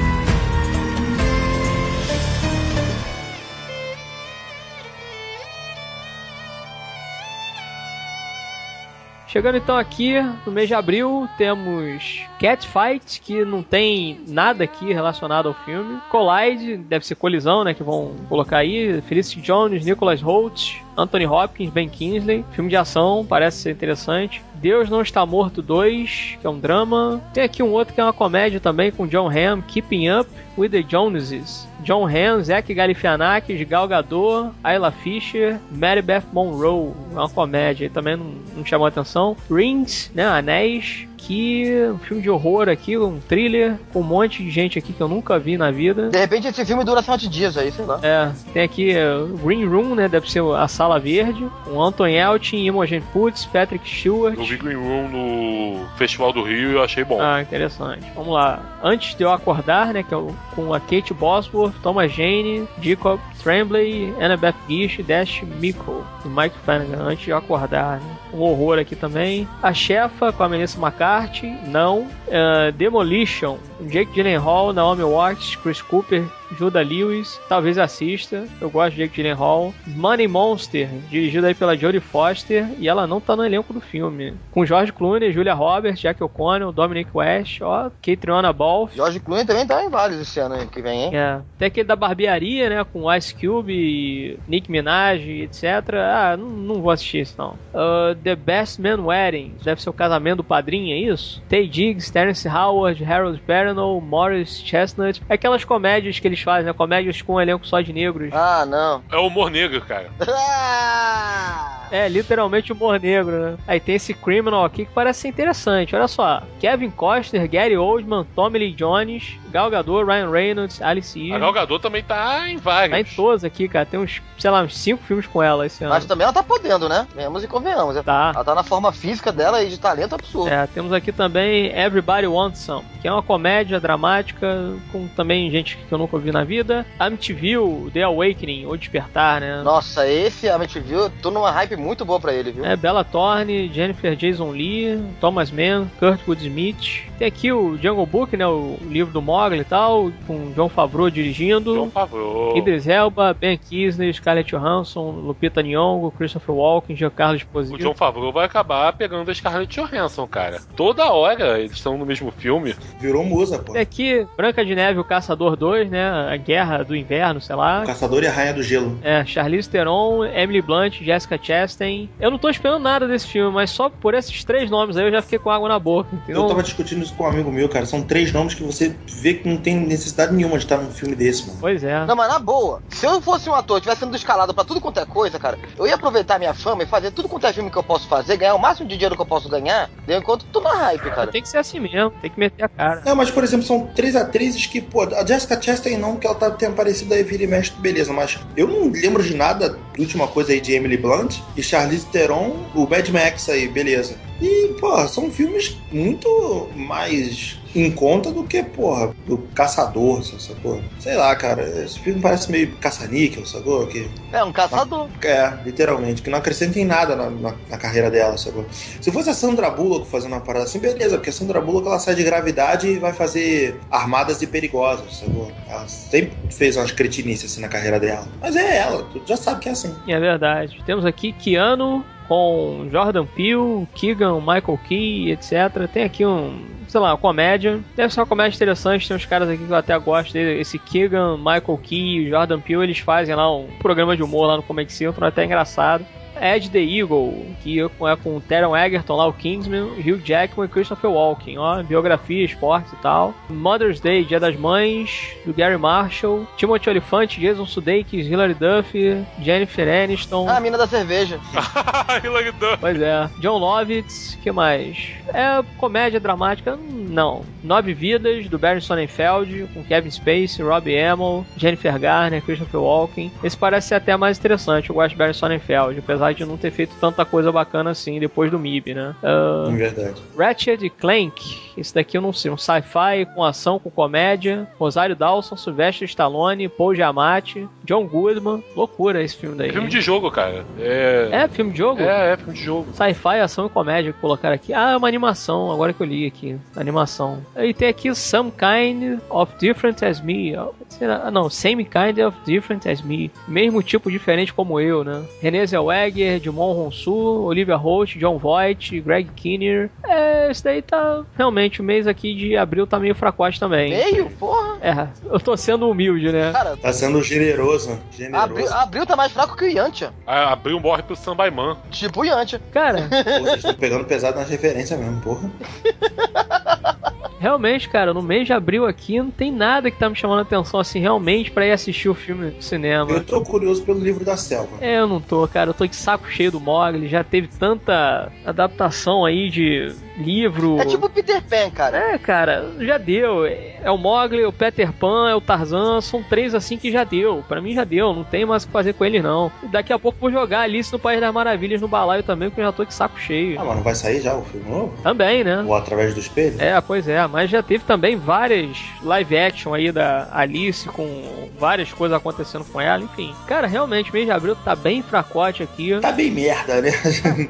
Chegando então aqui no mês de abril, temos Catfight, que não tem nada aqui relacionado ao filme. Collide, deve ser colisão, né? Que vão colocar aí. Felicity Jones, Nicholas Holt, Anthony Hopkins, Ben Kingsley. Filme de ação, parece ser interessante. Deus Não Está Morto 2, que é um drama. Tem aqui um outro que é uma comédia também com John Hamm, Keeping Up with the Joneses. John Hamm, Zach Galifianakis, Gal Gadot, Ayla Fisher, Mary Beth Monroe. É uma comédia, também não, não chamou atenção. Rings, né, Anéis, que um filme de horror aqui, um thriller com um monte de gente aqui que eu nunca vi na vida. De repente esse filme dura sete dias aí, sei lá. É, tem aqui uh, Green Room, né, deve ser a Sala Verde, com Anton Yelchin, Imogen Putz, Patrick Stewart. Eu vi Green Room no Festival do Rio e eu achei bom. Ah, interessante. Vamos lá. Antes de eu acordar, né, que é o- com a Kate Bosworth, Thomas Jane, Jacob Tremblay, Annabeth Gish, Dash Mickle e Mike Flanagan. Antes de acordar, né. Um horror aqui também. A Chefa com a Melissa McCarthy, não. Ah, Demolition, Jake Gyllenhaal, Naomi Watts, Chris Cooper, Judah Lewis, talvez assista. Eu gosto de Jake Gyllenhaal. Money Monster, dirigido aí pela Jodie Foster, e ela não tá no elenco do filme. Com George Clooney, Julia Roberts, Jack O'Connell, Dominic West, ó, Catriona Balfe. George Clooney também tá em vários esse ano que vem, hein? É. Tem aquele da barbearia, né? Com Ice Cube, e Nick Minaj, etc. Ah, não, não vou assistir isso não. Ah, The Best Man Wedding. Deve ser o casamento do padrinho, é isso? Tay Diggs, Terence Howard, Harold Perrineau, Morris Chestnut. Aquelas comédias que eles eles fazem, né? Comédias com um elenco só de negros. Ah, não. É o humor negro, cara. Ah! É, literalmente humor negro, né? Aí tem esse Criminal aqui que parece ser interessante. Olha só. Kevin Costner, Gary Oldman, Tommy Lee Jones, Gal Gadot, Ryan Reynolds, Alice A Eve. Gal Gadot também tá em Tá em todas aqui, cara. Tem uns, sei lá, uns cinco filmes com ela esse ano. Mas também ela tá podendo, né? Venhamos e convenhamos. Tá. Ela tá na forma física dela e de talento absurdo. É, temos aqui também Everybody Wants Some, que é uma comédia dramática com também gente que eu nunca ouvi na vida. Amityville, The Awakening, ou Despertar, né? Nossa, esse a gente viu, tô numa hype muito boa pra ele, viu? É, Bella Thorne, Jennifer Jason Lee, Thomas Mann, Kurtwood Smith. Tem aqui o Jungle Book, né? O livro do Mogli e tal, com John Favreau dirigindo. Por favor. Idris Elba, Ben Kisner, Scarlett Johansson, Lupita Nyong'o, Christopher Walken, Giancarlo O Esposito. John Favreau vai acabar pegando a Scarlett Johansson, cara. Toda hora eles estão no mesmo filme. Virou musa, pô. Tem aqui Branca de Neve, o Caçador 2, né? A Guerra do Inverno, sei lá. O Caçador e a Rainha do Gelo. É, Charlize Theron, Emily Blunt, Jessica Chastain. Eu não tô esperando nada desse filme, mas só por esses três nomes aí eu já fiquei com água na boca. Entendeu? Eu tava discutindo isso com um amigo meu, cara. São três nomes que você vê que não tem necessidade nenhuma de estar num filme desse, mano. Pois é. Não, mas na boa, se eu fosse um ator, tivesse sendo escalado pra tudo quanto é coisa, cara, eu ia aproveitar minha fama e fazer tudo quanto é filme que eu posso fazer, ganhar o máximo de dinheiro que eu posso ganhar, de enquanto na hype, cara. Tem que ser assim mesmo, tem que meter a cara. Não, mas por exemplo, são três atrizes que, pô, a Jessica Chastain não, que ela tá tendo parecido aí vira e mexe, beleza, mas eu não lembro de nada da última coisa aí de Emily Blunt e Charlize Theron, o Mad Max aí, beleza. E, pô, são filmes muito mais em conta do que, porra, do Caçador, sacou? Sei lá, cara, esse filme parece meio caça-níquel, sacou? Que É um caçador. É, literalmente, que não acrescenta em nada na, na- na carreira dela, sacou? Se fosse a Sandra Bullock fazendo uma parada assim, beleza, porque a Sandra Bullock ela sai de gravidade e vai fazer armadas e perigosas, sacou? Ela sempre fez umas cretinices assim na carreira dela. Mas é ela, tu já sabe que é assim. É verdade. Temos aqui Keanu com Jordan Peele, Keegan, Michael Key, etc. Tem aqui um, sei lá, uma comédia. Deve ser uma comédia interessante. Tem uns caras aqui que eu até gosto dele. Esse Keegan, Michael Key Jordan Peele, eles fazem lá um programa de humor lá no Comic Central, até engraçado. Ed the Eagle, que é com o Taron Egerton lá, o Kingsman, Hugh Jackman e Christopher Walken, ó, biografia, esportes e tal. Mother's Day, Dia das Mães, do Gary Marshall, Timothy Olyphant, Jason Sudeikis, Hilary Duff, Jennifer Aniston. Ah, a mina da cerveja. Hilary Duff. Pois é. John Lovitz, que mais? É comédia dramática? Não. Nove Vidas, do Barry Sonnenfeld, com Kevin Spacey, Robbie Amell, Jennifer Garner, Christopher Walken. Esse parece ser até mais interessante. Eu gosto de Barry Sonnenfeld, apesar de não ter feito tanta coisa bacana assim depois do MIB, né? Ah, Em verdade. Ratchet Clank. Esse daqui eu não sei. Um sci-fi com ação, com comédia. Rosário Dawson, Sylvester Stallone, Paul Giamatti, John Goodman. Loucura esse filme daí. É filme de jogo, cara. É. É, filme de jogo? É, é filme de jogo. Sci-fi, ação e comédia que colocaram aqui. Ah, é uma animação, agora que eu li aqui. Animação. E tem aqui Some Kind of Different as Me. Será? Ah, não, Same Kind of Different as Me. Mesmo tipo diferente como eu, né? René Zellweger, Dimon Honsu, Olivia Holt, John Voight, Greg Kinnear. É, esse daí tá. Realmente, o mês aqui de abril tá meio fracote também. Meio? Porra. É, eu tô sendo humilde, né? Cara, Tá sendo generoso, generoso. abril, abril tá mais fraco que o Yantia. A- Abriu morre pro Sambaiman. Tipo o Yantia. Cara, Pô, vocês estão pegando pesado nas referências mesmo, porra. Realmente, cara, no mês de abril aqui não tem nada que tá me chamando a atenção assim realmente pra ir assistir o filme no cinema. Eu tô curioso pelo livro da selva. É, eu não tô, cara. Eu tô de saco cheio do Mogli. Já teve tanta adaptação aí de livro. É tipo Peter Pan, cara. É, cara, já deu. É o Mogli, o Peter Pan, é o Tarzan. São três assim que já deu. Pra mim já deu. Não tem mais o que fazer com eles, não. E daqui a pouco vou jogar Alice no País das Maravilhas no balaio também, porque eu já tô de saco cheio. Ah, mas não vai sair já o filme novo? Também, né? Ou através do espelho? É, pois é, mas já teve também várias live action aí da Alice com várias coisas acontecendo com ela, enfim. Cara, realmente, mês de abril tá bem fracote aqui. Tá bem merda, né?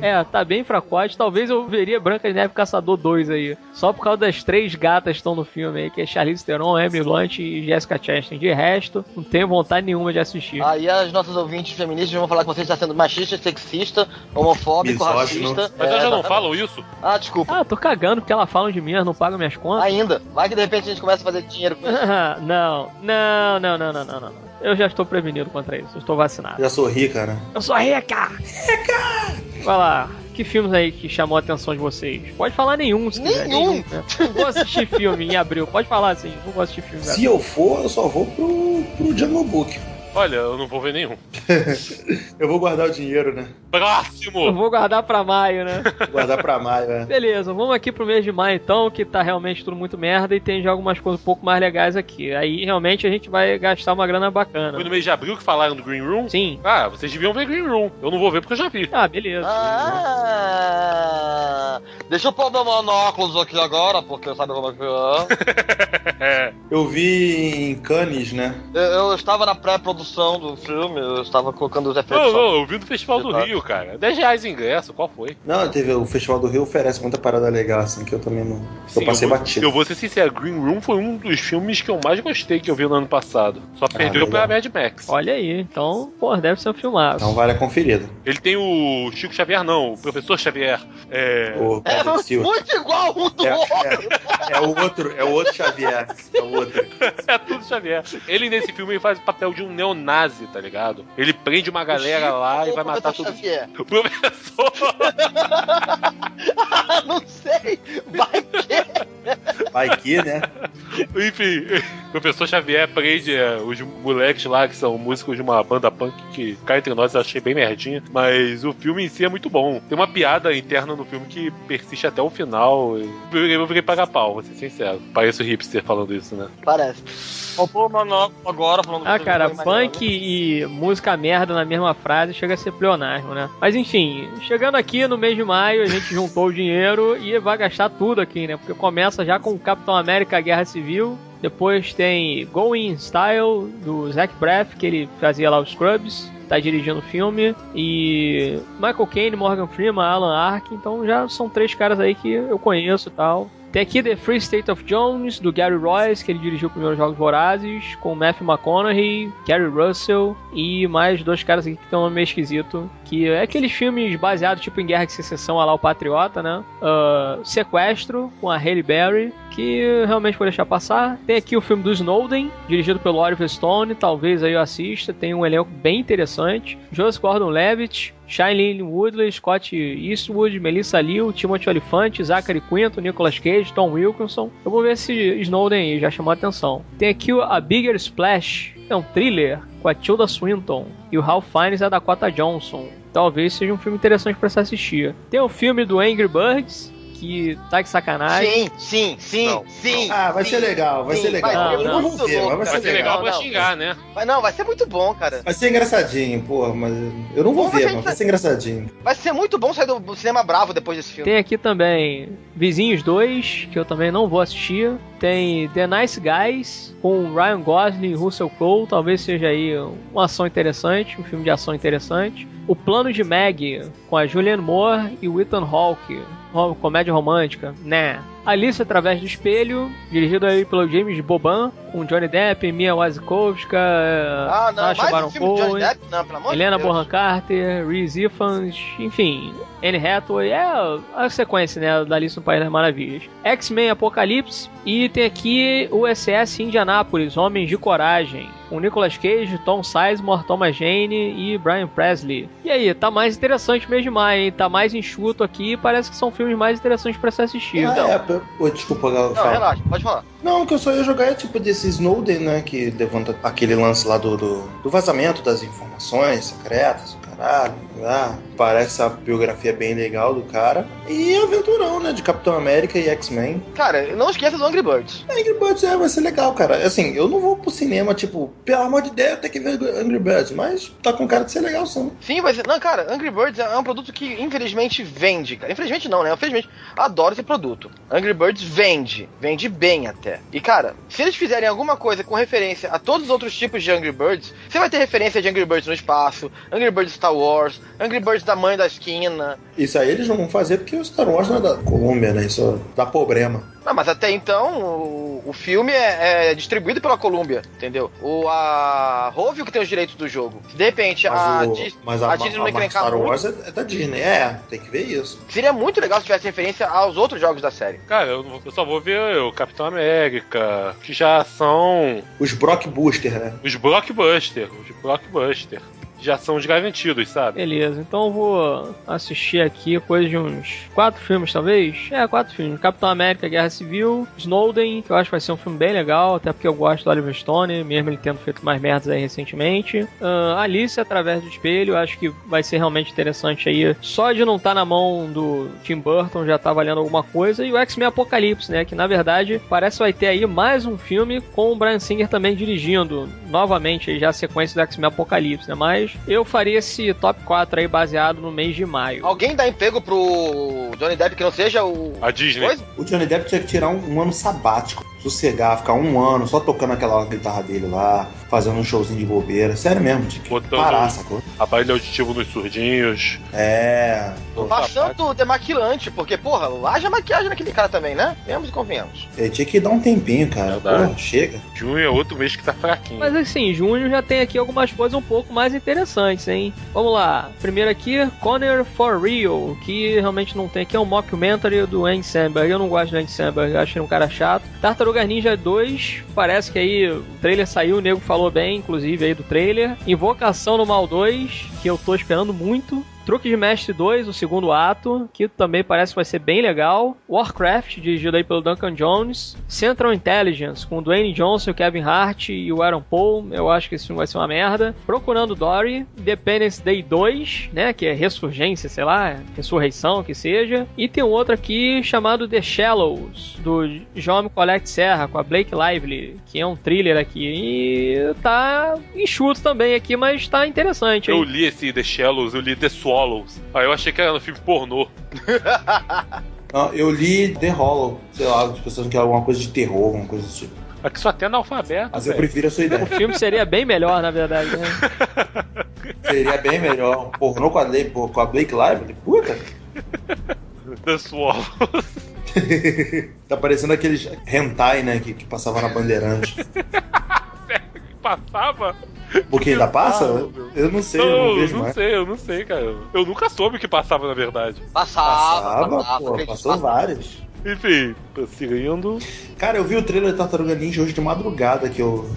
É, tá bem fracote. Talvez eu veria Branca de Neve Caçador 2 aí. Só por causa das três gatas que estão no filme aí, que é Charlize Theron, Emily Blunt e Jessica Chastain. De resto, não tenho vontade nenhuma de assistir. Aí as nossas ouvintes feministas vão falar que você está sendo machista, sexista, homofóbico, Misógino. racista. Mas É, elas já não falam isso? Ah, desculpa. Ah, tô cagando porque elas falam de mim, elas não pagam minhas contas. Ainda. Vai que de repente a gente começa a fazer dinheiro com isso. não, não, não, não, não, não, não. Eu já estou prevenido contra isso, eu estou vacinado. Já sou rica, né? Eu sou rica! Rica! Vai lá. Que filmes aí que chamou a atenção de vocês? Pode falar nenhum, se quiser. Nenhum. né? Não vou assistir filme em abril. Pode falar assim, não vou assistir filme. Se abril. eu for, eu só vou pro, pro Jungle Book. Olha, eu não vou ver nenhum. Eu vou guardar o dinheiro, né? Eu Próximo! vou guardar pra maio, né? Vou guardar pra maio, né? Beleza, vamos aqui pro mês de maio então, que tá realmente tudo muito merda e tem já algumas coisas um pouco mais legais aqui. Aí realmente a gente vai gastar uma grana bacana. Foi no mês de abril que falaram do Green Room? Sim. Ah, vocês deviam ver Green Room. Eu não vou ver porque eu já vi. Ah, beleza. Ah, deixa eu pôr meu monóculos aqui agora, porque sabe como é que é. É. Eu vi em Cannes, né? Eu, eu estava na pré-produção do filme, eu estava colocando os efeitos. Não, só. não, eu vi do Festival do. Rio, cara. 10 reais ingresso, qual foi? Não, teve o Festival do Rio oferece muita parada legal, assim, que eu também não. Sim, eu passei eu vou, batido. Eu vou ser sincero, Green Room foi um dos filmes que eu mais gostei que eu vi no ano passado. Só perdeu legal. pra Mad Max. Olha aí, então, pô, deve ser um filmado. Então vale a conferida. Ele tem o Chico Xavier, não, o Professor Xavier. É. O É muito igual um do É, outro. é, é o outro, é o outro Xavier. É o outro. É tudo Xavier. Ele nesse filme faz o papel de um neonazi, tá ligado? Ele prende uma galera Chico lá e vai matar todo Xavier? O professor. Ah, não sei. Vai que. Vai que, né? Enfim, o professor Xavier prende é, os moleques lá que são músicos de uma banda punk que cá entre nós eu achei bem merdinha. Mas o filme em si é muito bom. Tem uma piada interna no filme que persiste até o final. Eu, eu virei pagar pau, vou ser sincero. Pareço hipster falando isso, né? Parece. Faltou o monóculo agora falando Ah, cara, punk e música merda na mesma frase chega a ser pleonasmo, né? Mas enfim, chegando aqui no mês de maio, a gente juntou o dinheiro e vai gastar tudo aqui, né? Porque começa já com o Capitão América Guerra Civil, depois tem Going in Style, do Zach Braff, que ele fazia lá os Scrubs, tá dirigindo o filme, e Michael Caine, Morgan Freeman, Alan Arkin, então já são três caras aí que eu conheço e tal. Tem aqui The Free State of Jones, do Gary Royce, que ele dirigiu os primeiros Jogos Vorazes, com Matthew McConaughey, Gary Russell e mais dois caras aqui que nome meio esquisito. Que é aqueles filmes baseados tipo em Guerra de Secessão, a lá o Patriota, né? Ah, Sequestro, com a Halle Berry, que realmente vou deixar passar. Tem aqui o filme do Snowden, dirigido pelo Oliver Stone, talvez aí eu assista, tem um elenco bem interessante. Joseph Gordon-Levitt, Shailene Woodley, Scott Eastwood, Melissa Liu, Timothy Olyphant, Zachary Quinto, Nicolas Cage, Tom Wilkinson. Eu vou ver se Snowden aí já chamou a atenção. Tem aqui A Bigger Splash, é um thriller com a Tilda Swinton e o Ralph Fiennes e a Dakota Johnson. Talvez seja um filme interessante para se assistir. Tem o filme do Angry Birds, que tá de sacanagem. Sim, sim, sim, Não, sim. Ah, vai sim, ser legal, vai sim. ser legal. Vai ser eu não vou muito ver, mas vai Vai ser legal Não, pra não. xingar, né? Mas não, vai ser muito bom, cara. Vai ser engraçadinho, porra, mas eu não vou ver, mas vai ser engraçadinho. Vai ser muito bom sair do cinema bravo depois desse filme. Tem aqui também Vizinhos 2, que eu também não vou assistir. Tem The Nice Guys, com Ryan Gosling e Russell Crowe. Talvez seja aí uma ação interessante, um filme de ação interessante. O Plano de Meg, com a Julianne Moore e o Ethan Hawke. Comédia romântica, né? Alice através do espelho, dirigido aí pelo James Boban, com Johnny Depp, Mia Wasikowska, Ah, não, Sacha mais Baron um filme de Johnny Cohen. Depp? Não, pelo amor Helena de. Bonham Carter, Reese Ifans, enfim, Anne Hathaway, é a sequência, né, da Alice no País das Maravilhas. X-Men Apocalipse, e tem aqui o SS Indianápolis, Homens de Coragem, com Nicolas Cage, Tom Sizemore, Thomas Jane e Brian Presley. E aí, tá mais interessante mesmo demais, hein? Tá mais enxuto aqui, parece que são filmes mais interessantes pra se assistir. Ah, é, p- Ô, desculpa, Galo, Não, fala. relaxa, pode falar. Não, o que eu só ia jogar é tipo desse Snowden, né? Que levanta aquele lance lá do, do, do vazamento das informações secretas, o caralho. Lá. Parece a biografia bem legal do cara. E aventurão, né? De Capitão América e X-Men. Cara, não esqueça do Angry Birds. Angry Birds é, vai ser legal, cara. Assim, eu não vou pro cinema, tipo, pelo amor de Deus, tem que ver Angry Birds, mas tá com cara de ser legal, sim. Sim, vai ser. Não, cara, Angry Birds é um produto que infelizmente vende, cara. Infelizmente não, né? Infelizmente, adoro esse produto. Angry Birds vende. Vende bem até. E, cara, se eles fizerem alguma coisa com referência a todos os outros tipos de Angry Birds, você vai ter referência de Angry Birds no espaço, Angry Birds Star Wars, Angry Birds da mãe da esquina. Isso aí eles não vão fazer porque o Star Wars não é da Colômbia, né? Isso dá problema. Não, mas até então o, o filme é, é distribuído pela Columbia, entendeu? O a Rovio que tem os direitos do jogo. De repente a, Mas, o, Dis- mas a, a Disney não a, encrencar Star muito, Wars é, é da Disney. É, tem que ver isso. seria muito legal se tivesse referência aos outros jogos da série. Cara, eu, não- eu só vou ver o Capitão América, que já são Os Brockbuster, né? os blockbuster, os blockbuster. Já são os garantidos, sabe? Beleza, então eu vou assistir aqui coisa de uns quatro filmes, talvez. É, quatro filmes. Capitão América, Guerra Civil, Snowden, que eu acho que vai ser um filme bem legal, até porque eu gosto do Oliver Stone, mesmo ele tendo feito mais merdas aí recentemente. Uh, Alice, através do espelho, acho que vai ser realmente interessante aí. Só de não estar tá na mão do Tim Burton já tá valendo alguma coisa. E o X-Men Apocalipse, né? Que na verdade parece que vai ter aí mais um filme com o Brian Singer também dirigindo. Novamente aí já a sequência do X-Men Apocalipse, né? Mas eu faria esse top 4 aí baseado no mês de maio. Alguém dá emprego pro Johnny Depp que não seja o. A Disney. Coisa? O Johnny Depp tinha que tirar um, um ano sabático, sossegar, ficar um ano só tocando aquela guitarra dele lá, fazendo um showzinho de bobeira. Sério mesmo, tinha que Botando- parar, sacou? Aparelho auditivo nos surdinhos. É. Passando demaquilante, porque, porra, haja maquiagem naquele cara também, né? Vemos e convenhamos. Ele tinha que dar um tempinho, cara. Verdade. Porra, chega. Junho é outro mês que tá fraquinho. Mas assim, junho já tem aqui algumas coisas um pouco mais interessantes, hein? Vamos lá. Primeiro aqui, Connor for Real, que realmente não tem aqui, é um mockumentary do Andy Samberg. Eu não gosto do Andy Samberg, eu acho ele um cara chato. Tartaruga Ninja 2, parece que aí o trailer saiu, o nego falou bem, inclusive, aí do trailer. Invocação no Mal 2, que eu tô esperando muito. Truque de Mestre 2, o segundo ato, que também parece que vai ser bem legal. Warcraft, dirigido aí pelo Duncan Jones. Central Intelligence, com Dwayne Johnson, Kevin Hart e o Aaron Paul. Eu acho que esse filme vai ser uma merda. Procurando Dory. Independence Day 2, né? Que é ressurgência, sei lá, ressurreição, que seja. E tem um outro aqui chamado The Shallows, do João Colette Serra, com a Blake Lively, que é um thriller aqui. E tá enxuto também aqui, mas tá interessante, Eu hein? li esse The Shallows, eu li The Swallows. Aí eu achei que era no filme pornô. Não, eu li The Hollow, sei lá, as pessoas querem alguma coisa de terror, alguma coisa do tipo. Aqui só tem analfabeto. Mas eu velho. prefiro a sua ideia. O filme seria bem melhor, na verdade, né? Seria bem melhor. Um pornô com a, Blake- com a Blake Lively? Puta! The Swallows. Tá parecendo aqueles hentai, né, que, que passava na Bandeirante. Passava? Porque ainda passa? Ah. Eu não sei, eu Não, não vejo não mais. sei, eu não sei, cara. Eu nunca soube o que passava, na verdade. Passava, Passava, passava, pô, passou passava. vários. Enfim, prosseguindo. Cara, eu vi o trailer da Tartaruga Ninja hoje de madrugada que eu.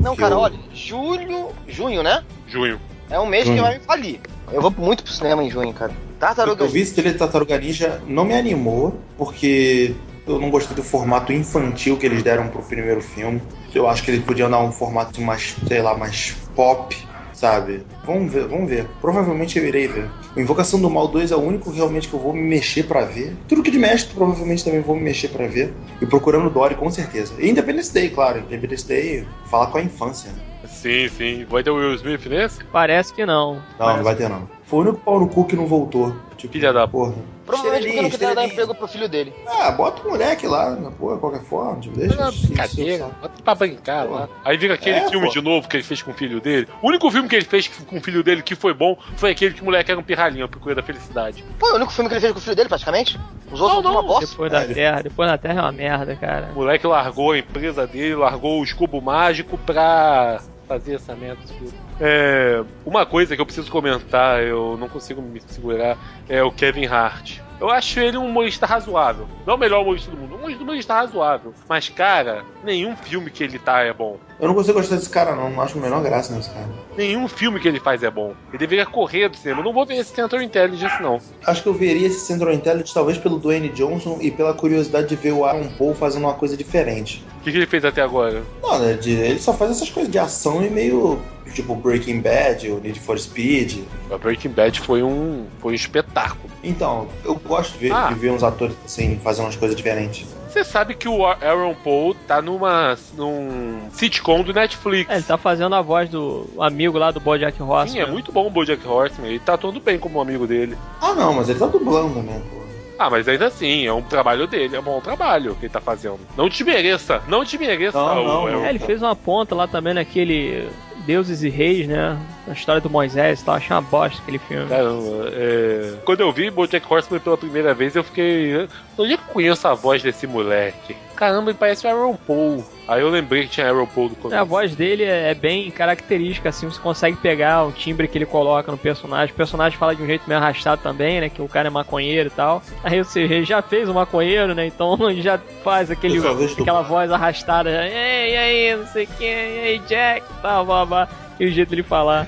Não, que cara, eu- olha, julho, junho, né? Junho. É um mês que Junho. vai me falir. Eu vou muito pro cinema em junho, cara. Tartaruga Eu vi esse trailer de Tartaruga Ninja, não me animou, porque eu não gostei do formato infantil que eles deram pro primeiro filme. Eu acho que eles podiam dar um formato mais, sei lá, mais pop, sabe? Vamos ver, vamos ver. Provavelmente eu irei ver. O Invocação do Mal 2 é o único realmente que eu vou me mexer pra ver. Truque de Mestre provavelmente também vou me mexer pra ver. E Procurando Dory com certeza. E Independence Day, claro. Independence Day, falar com a infância. né? Sim, sim. Vai ter o Will Smith nesse? Parece que não. Não, não vai ter não. Foi o único pau no cu que não voltou. Tipo, Filha da porra. Provavelmente porque não quiseram dar emprego pro filho dele. Ah, bota o moleque lá, na porra, qualquer forma, deixa. É uma isso, brincadeira. Bota pra brincar lá. Aí vira aquele É, filme pô. de novo que ele fez com o filho dele. O único filme que ele fez com o filho dele que foi bom foi aquele que o moleque era um pirralhinho, a procura da felicidade. Foi o único filme que ele fez com o filho dele, praticamente. Os outros Não, são uma não, bosta. Depois da É. Terra. Depois da Terra é uma merda, cara. O moleque largou a empresa dele, largou o escubo mágico pra fazer essa merda tudo. É, uma coisa que eu preciso comentar, eu não consigo me segurar, é o Kevin Hart. Eu acho ele um humorista razoável. Não o melhor humorista do mundo, um humorista razoável. Mas, cara, nenhum filme que ele tá é bom. Eu não consigo gostar desse cara, não. Não acho a menor graça nesse cara. Nenhum filme que ele faz é bom. Ele deveria correr do cinema. Eu não vou ver esse Central Intelligence, não. Acho que eu veria esse Central Intelligence talvez pelo Dwayne Johnson e pela curiosidade de ver o Aaron Paul fazendo uma coisa diferente. O que, que ele fez até agora? Não, né? ele só faz essas coisas de ação e meio. Tipo Breaking Bad, ou Need for Speed. A Breaking Bad foi um, foi um espetáculo. Então, eu gosto de ver, Ah. de ver uns atores assim, fazendo umas coisas diferentes. Você sabe que o Aaron Paul tá numa num sitcom do Netflix. É, ele tá fazendo a voz do amigo lá do Bojack Horseman. Sim, é muito bom o Bojack Horseman. Ele tá atuando bem como amigo dele. Ah, não, mas ele tá dublando, né, pô. Ah, mas ainda assim, é um trabalho dele, é um bom trabalho que ele tá fazendo. Não te mereça, não te mereça Não, o não, É, ele fez uma ponta lá também naquele Deuses e Reis, né? Na história do Moisés e tal. Achei uma bosta aquele filme. Caramba, é... Quando eu vi Bojack Horseman pela primeira vez, eu fiquei. Onde é que eu conheço a voz desse moleque? Caramba, ele parece o Aaron Paul. Aí eu lembrei que tinha Aaron Paul do É, começo. a voz dele é é bem característica, assim, você consegue pegar o timbre que ele coloca no personagem. O personagem fala de um jeito meio arrastado também, né? Que o cara é maconheiro e tal. Aí você ele já fez o maconheiro, né? Então ele já faz aquele, aquela voz arrastada. Ei, e aí, não sei o que, e aí, Jack, tal, blá, blá. e o jeito dele falar.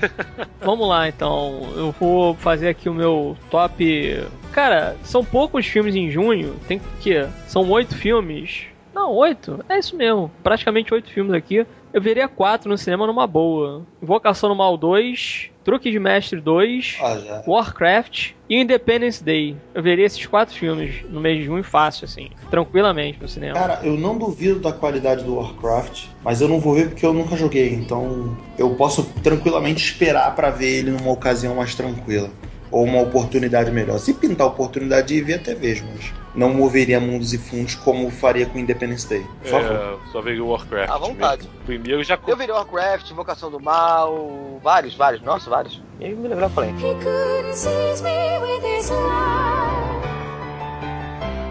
Vamos lá, então. Eu vou fazer aqui o meu top. Cara, são poucos filmes em junho. Tem que. São oito filmes. Não, oito. É isso mesmo. Praticamente oito filmes aqui. Eu veria quatro no cinema numa boa. Invocação no Mal 2, Truque de Mestre 2, Ah, já. Warcraft e Independence Day. Eu veria esses quatro filmes no mês de junho fácil, assim. Tranquilamente no cinema. Cara, eu não duvido da qualidade do Warcraft, mas eu não vou ver porque eu nunca joguei, então eu posso tranquilamente esperar pra ver ele numa ocasião mais tranquila. Ou uma oportunidade melhor. Se pintar a oportunidade de ir ver, até vejo, mas não moveria mundos e fundos como faria com Independence Day. Por favor. É, só veio o Warcraft. À vontade. mesmo. Primeiro já Eu virei Warcraft, Invocação do Mal, vários, vários, nossa, vários. E aí me lembrou, eu falei. He couldn't seize me with his love.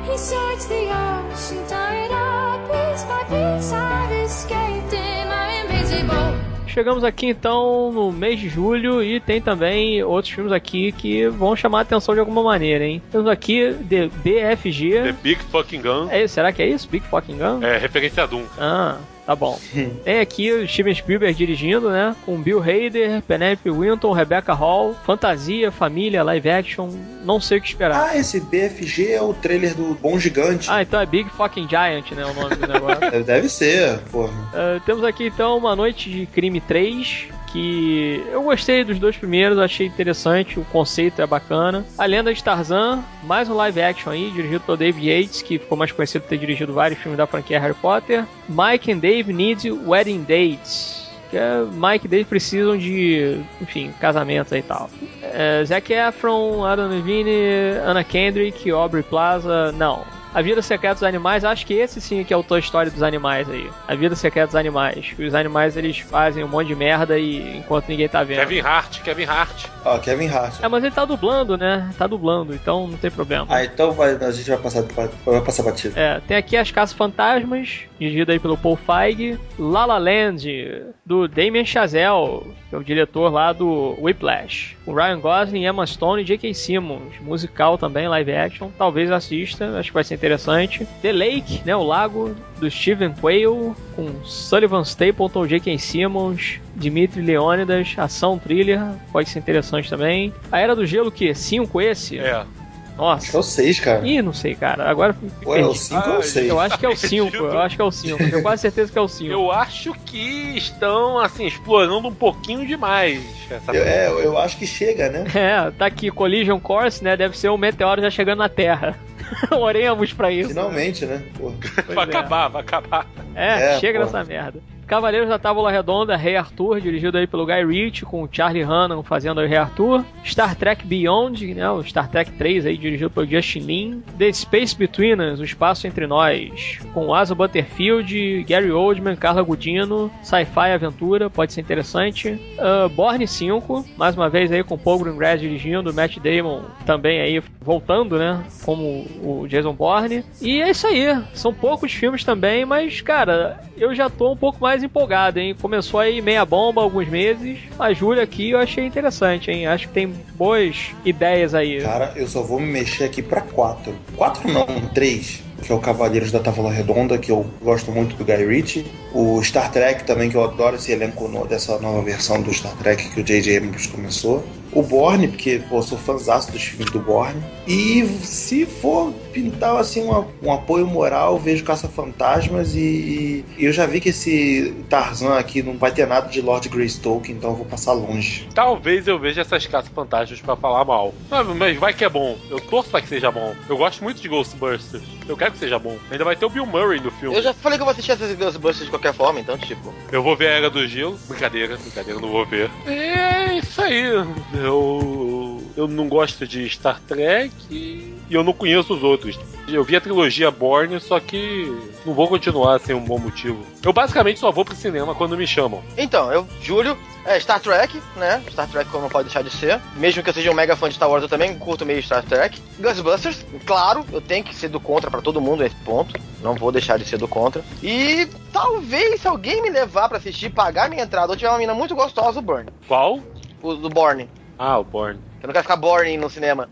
He searched the ocean, tied up piece by piece. I've escaped I'm invisible. Chegamos aqui então no mês de julho e tem também outros filmes aqui que vão chamar a atenção de alguma maneira, hein? Temos aqui The BFG. The Big Fucking Gun. É, será que é isso? Big Fucking Gun? É referência a Doom. Ah, tá bom. Tem aqui o Steven Spielberg dirigindo, né? Com Bill Hader, Penelope Winton, Rebecca Hall, Fantasia, Família, Live Action, não sei o que esperar. Ah, esse BFG é o trailer do Bom Gigante. Ah, então é Big Fucking Giant, né? O nome do negócio. Deve- ser, porra. Uh, temos aqui então Uma Noite de Crime 3, que eu gostei dos dois primeiros, achei interessante, o conceito é bacana. A Lenda de Tarzan, mais um live action aí, dirigido pelo David Yates, que ficou mais conhecido por ter dirigido vários filmes da franquia Harry Potter. Mike and Dave Need Wedding Dates. Que é, Mike e Dave precisam de, enfim, casamentos e tal. É, Zac Efron, Adam Levine, Anna Kendrick, Aubrey Plaza, não. A Vida Secreta dos Animais, acho que esse sim que é o Toy Story dos animais aí. A Vida Secreta dos Animais. Os animais eles fazem um monte de merda e enquanto ninguém tá vendo. Kevin Hart, Kevin Hart. Ó, Kevin Hart. É, mas ele tá dublando, né? Tá dublando, então não tem problema. Ah, então vai, a gente vai passar, vai passar batido. É, tem aqui As Caças Fantasmas, dirigido aí pelo Paul Feig. La La Land, do Damien Chazelle, que é o diretor lá do Whiplash. O Ryan Gosling, Emma Stone e J.K. Simmons. Musical também, live action. Talvez assista, acho que vai ser interessante. The Lake, né, o lago, do Steven Quayle, com Sullivan Stapleton, J.K. Simmons, Dimitri Leônidas, ação thriller, pode ser interessante também. A Era do Gelo, que? 5 esse? É. Acho que é Nossa. o 6, cara. Ih, não sei, cara. Agora Ou é o perdi. 5 ou é o Ah, 6. Eu acho que é o Acredito. 5, eu acho que é o 5. Tenho quase certeza que é o 5. Eu acho que estão, assim, explorando um pouquinho demais essa Eu, é, eu acho que chega, né? É, tá aqui, Collision Course, né? Deve ser um meteoro já chegando na Terra. Oremos pra isso. Finalmente, né? Pois Vai é. acabar, vai acabar. É, É, chega porra. dessa merda. Cavaleiros da Tábula Redonda, Rei Arthur, dirigido aí pelo Guy Ritchie, com o Charlie Hannan fazendo o Rei Arthur. Star Trek Beyond, né, o Star Trek 3 aí, dirigido pelo Justin Lin. The Space Between Us, O Espaço Entre Nós, com Asa Butterfield, Gary Oldman, Carla Gudino, Sci-Fi Aventura, pode ser interessante. Uh, Borne 5, mais uma vez aí com Paul Greengrass dirigindo, Matt Damon também aí voltando, né, como o Jason Bourne. E é isso aí, são poucos filmes também, mas cara, eu já tô um pouco mais empolgado, hein. Começou aí meia bomba alguns meses, a Júlia aqui eu achei interessante, hein. Acho que tem boas ideias aí. Cara, eu só vou me mexer aqui pra 4. 4 não, 3. Que é o Cavaleiros da Távola Redonda, que eu gosto muito do Guy Ritchie. O Star Trek também, que eu adoro esse elenco no- dessa nova versão do Star Trek que o J.J. Abrams começou. O Borne, porque pô, eu sou fãzaço dos filmes do Borne. E se for pintar assim uma- um apoio moral, vejo Caça-Fantasmas e, e eu já vi que esse Tarzan aqui não vai ter nada de Lord Greystoke, então eu vou passar longe. Talvez eu veja essas caças fantásticas pra falar mal. Mas, mas vai que é bom. Eu torço pra que seja bom. Eu gosto muito de Ghostbusters. Eu quero que seja bom. Ainda vai ter o Bill Murray no filme. Eu já falei que eu vou assistir essas Ghostbusters de qualquer forma, então, tipo. Eu vou ver a Era do Gelo. Brincadeira, brincadeira, não vou ver. É isso aí. Eu. Eu não gosto de Star Trek e eu não conheço os outros. Eu vi a trilogia Borne, só que não vou continuar sem um bom motivo. Eu basicamente só vou pro cinema quando me chamam. Então, eu, Júlio, é Star Trek, né? Star Trek como não pode deixar de ser. Mesmo que eu seja um mega fã de Star Wars, eu também curto meio Star Trek. Ghostbusters, claro, eu tenho que ser do contra pra todo mundo nesse ponto. Não vou deixar de ser do contra. E talvez, se alguém me levar pra assistir, pagar minha entrada, ou tiver uma mina muito gostosa, o Burn. Qual? O do Borne. Ah, o Borne. Eu não quero ficar boring no cinema.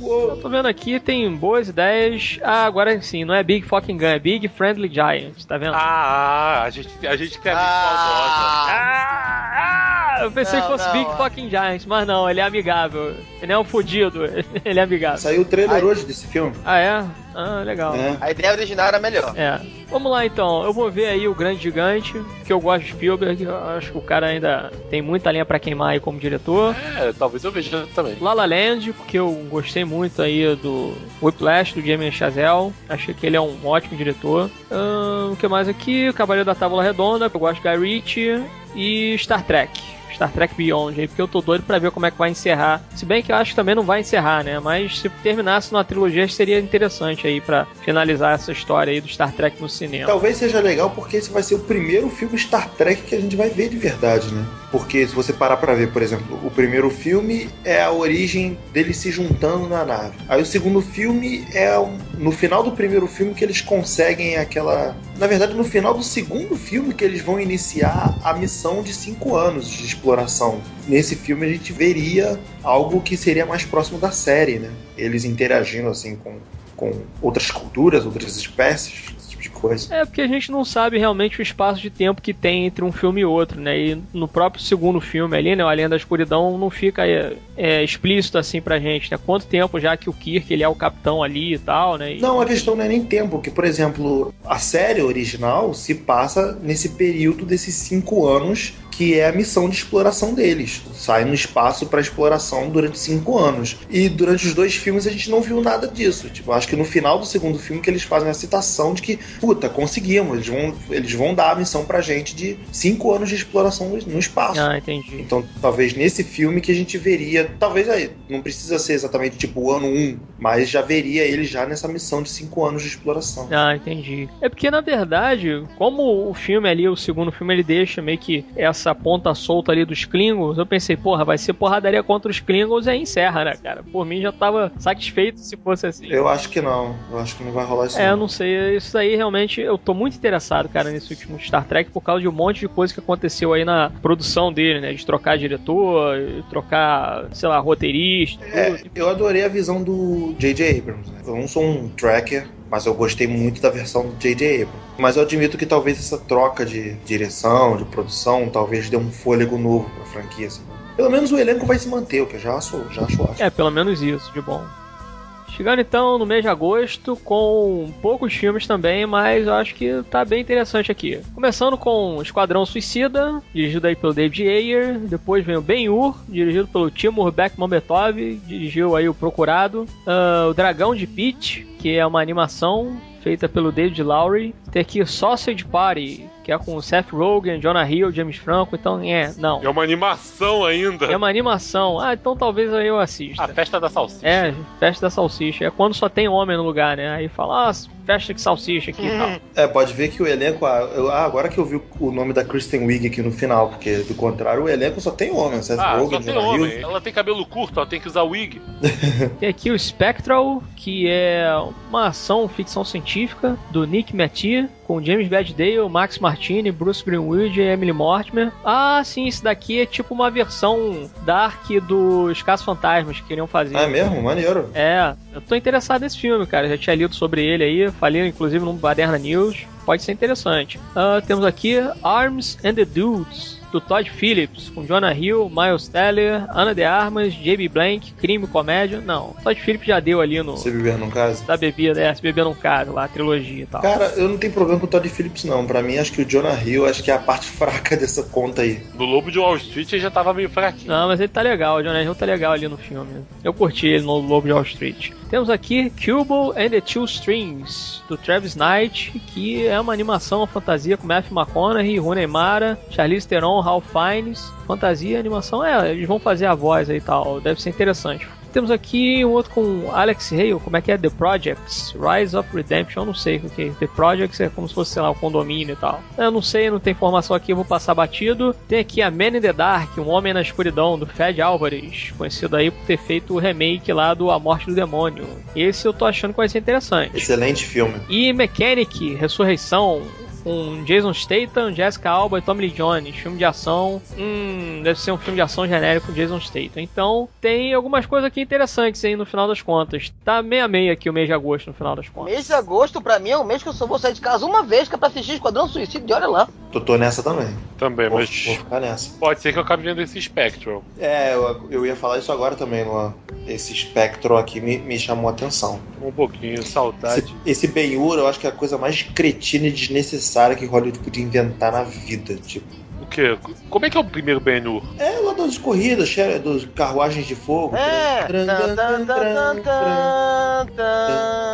Eu tô vendo aqui, tem boas ideias. Ah, agora sim, não é Big Fucking Gun, é Big Friendly Giant, tá vendo? Ah, ah, a gente, a gente quer ver Ah. Ah, ah, eu pensei Não, que fosse não, Big. Fucking Giant, mas não, ele é amigável. Ele é um fudido, ele é amigável. Saiu o trailer Ai. hoje desse filme. Ah, é? Ah, legal. É. A ideia original era melhor. É. Vamos lá então, eu vou ver aí o Grande Gigante, que eu gosto de Spielberg, eu acho que o cara ainda tem muita lenha pra queimar aí como diretor. É, talvez eu veja também. La La Land, porque eu gostei muito aí do Whiplash, do Jamie Chazelle, achei que ele é um ótimo diretor. Ahn, o que mais aqui? O Cavaleiro da Tábua Redonda, que eu gosto de Guy Ritchie, e Star Trek. Star Trek Beyond, aí, porque eu tô doido pra ver como é que vai encerrar. Se bem que eu acho que também não vai encerrar, né? Mas se terminasse numa trilogia, seria interessante aí pra finalizar essa história aí do Star Trek no cinema. Talvez seja legal porque esse vai ser o primeiro filme Star Trek que a gente vai ver de verdade, né? Porque se você parar pra ver, por exemplo, o primeiro filme é a origem deles se juntando na nave. Aí o segundo filme é no final do primeiro filme que eles conseguem aquela. Na verdade, no final do segundo filme que eles vão iniciar a missão de cinco anos de exploração. Nesse filme a gente veria algo que seria mais próximo da série, né? Eles interagindo assim com, com outras culturas, outras espécies, esse tipo de coisa. É porque a gente não sabe realmente o espaço de tempo que tem entre um filme e outro, né? E no próprio segundo filme ali, né, o Além da Escuridão, não fica é, é, explícito assim pra gente, né? Quanto tempo já que o Kirk ele é o capitão ali e tal, né? E- Não, a questão não é nem tempo, porque, por exemplo, a série original se passa nesse período desses cinco anos que é a missão de exploração deles. Sai no espaço para exploração durante cinco anos. E durante os dois filmes a gente não viu nada disso. Tipo, acho que no final do segundo filme que eles fazem a citação de que, puta, conseguimos. Eles vão, eles vão dar a missão pra gente de cinco anos de exploração no- espaço. Ah, entendi. Então, talvez nesse filme que a gente veria, talvez aí, não precisa ser exatamente tipo o ano 1, mas já veria ele já nessa missão de 5 anos de exploração. Ah, entendi. É porque, na verdade, como o filme ali, o segundo filme, ele deixa meio que essa ponta solta ali dos Klingons, eu pensei, porra, vai ser porradaria contra os Klingons e aí encerra, né, cara? Por mim já tava satisfeito se fosse assim. Eu acho que não, eu acho que não vai rolar isso. É, eu não. não sei. Isso aí realmente eu tô muito interessado, cara, nesse último Star Trek por causa de um monte de coisa que aconteceu aí na produção dele, né? De trocar diretor, trocar, sei lá, roteirista. É, eu adorei a visão do J.J. Abrams. Né? Eu não sou um tracker, mas eu gostei muito da versão do J.J. Abrams. Mas eu admito que talvez essa troca de direção, de produção, talvez dê um fôlego novo pra franquia. assim. Pelo menos o elenco vai se manter, o que eu já acho, já acho. É, pelo menos isso, de bom. Chegando então no mês de agosto, com poucos filmes também, mas eu acho que tá bem interessante aqui. Começando com Esquadrão Suicida, dirigido aí pelo David Ayer. Depois vem o Ben-Hur, dirigido pelo Timur Bekmambetov, dirigiu aí o Procurado. Ah, o Dragão de Pete, que é uma animação feita pelo David Lowry. Tem aqui Sausage Party, que é com o Seth Rogen, Jonah Hill, James Franco. Então, é, não. É uma animação ainda. É uma animação. Ah, então talvez aí eu assista. A festa da salsicha. É, festa da salsicha. É quando só tem homem no lugar, né? Aí fala, ah, festa de salsicha aqui e tal. É, pode ver que o elenco. ah, eu- ah, agora que eu vi o nome da Kristen Wiig aqui no final, porque do contrário o elenco só tem homem. Seth Ah, Rogen, só tem Jonah homem. Hill. Ela tem cabelo curto, ela tem que usar wig. Tem aqui o Spectral, que é uma ação ficção científica do Nick Mattia, com James Badgedale, Max Martini, Bruce Greenwood e Emily Mortimer. Ah, sim, esse daqui é tipo uma versão dark dos Casos Fantasmas que queriam fazer. Ah, é mesmo? Maneiro. É, eu tô interessado nesse filme, cara. Já tinha lido sobre ele aí, falei inclusive no Baderna News. Pode ser interessante. Ah, temos aqui Arms and the Dudes, do Todd Phillips, com Jonah Hill, Miles Teller, Ana de Armas, J.B. Blank, Crime e Comédia. Não, Todd Phillips já deu ali no. Se viver num caso. Da bebida, é, se beber num caso, lá, a trilogia e tal. Cara, eu não tenho problema com o Todd Phillips, não. Pra mim, acho que o Jonah Hill acho que é a parte fraca dessa conta aí. No Lobo de Wall Street ele já tava meio fraquinho. Não, mas ele tá legal, o Jonah Hill tá legal ali no filme. Eu curti ele no Lobo de Wall Street. Temos aqui Cubo and the Two Strings, do Travis Knight, que é uma animação, uma fantasia com Matthew McConaughey, Rooney Mara, Charlize Theron, Ralph Fiennes. Fantasia, animação, é, eles vão fazer a voz aí e tal, deve ser interessante. Temos aqui um outro com Alex Hale, como é que é? The Projects, Rise of Redemption, eu não sei o que é. The Projects é como se fosse, sei lá, o condomínio e tal. Eu não sei, não tem informação aqui, eu vou passar batido. Tem aqui a Man in the Dark, Um Homem na Escuridão, do Fed Álvares, conhecido aí por ter feito o remake lá do A Morte do Demônio. Esse eu tô achando que vai ser interessante. Excelente filme. E Mechanic, Ressurreição, com Jason Statham, Jessica Alba e Tommy Lee Jones. Filme de ação. Hum, deve ser um filme de ação genérico com Jason Statham. Então, tem algumas coisas aqui interessantes aí no final das contas. Tá meia meia aqui o mês de agosto no final das contas. Mês de agosto, pra mim, é o mês que eu só vou sair de casa uma vez que é pra assistir Esquadrão Suicídio e olha lá. Tô, tô nessa também. Também, Vou, mas vou ficar nessa. pode ser que eu acabe vendo esse Spectral. É, eu, eu ia falar isso agora também, Luan. Esse espectro aqui me, me chamou a atenção. Um pouquinho, Esse, saudade. esse Ben-Hur, eu acho que é a coisa mais cretina e desnecessária que Hollywood podia inventar na vida. Tipo, quê? Como é que é o primeiro Ben-Hur? é lá das corridas, che- dos carruagens de fogo. É.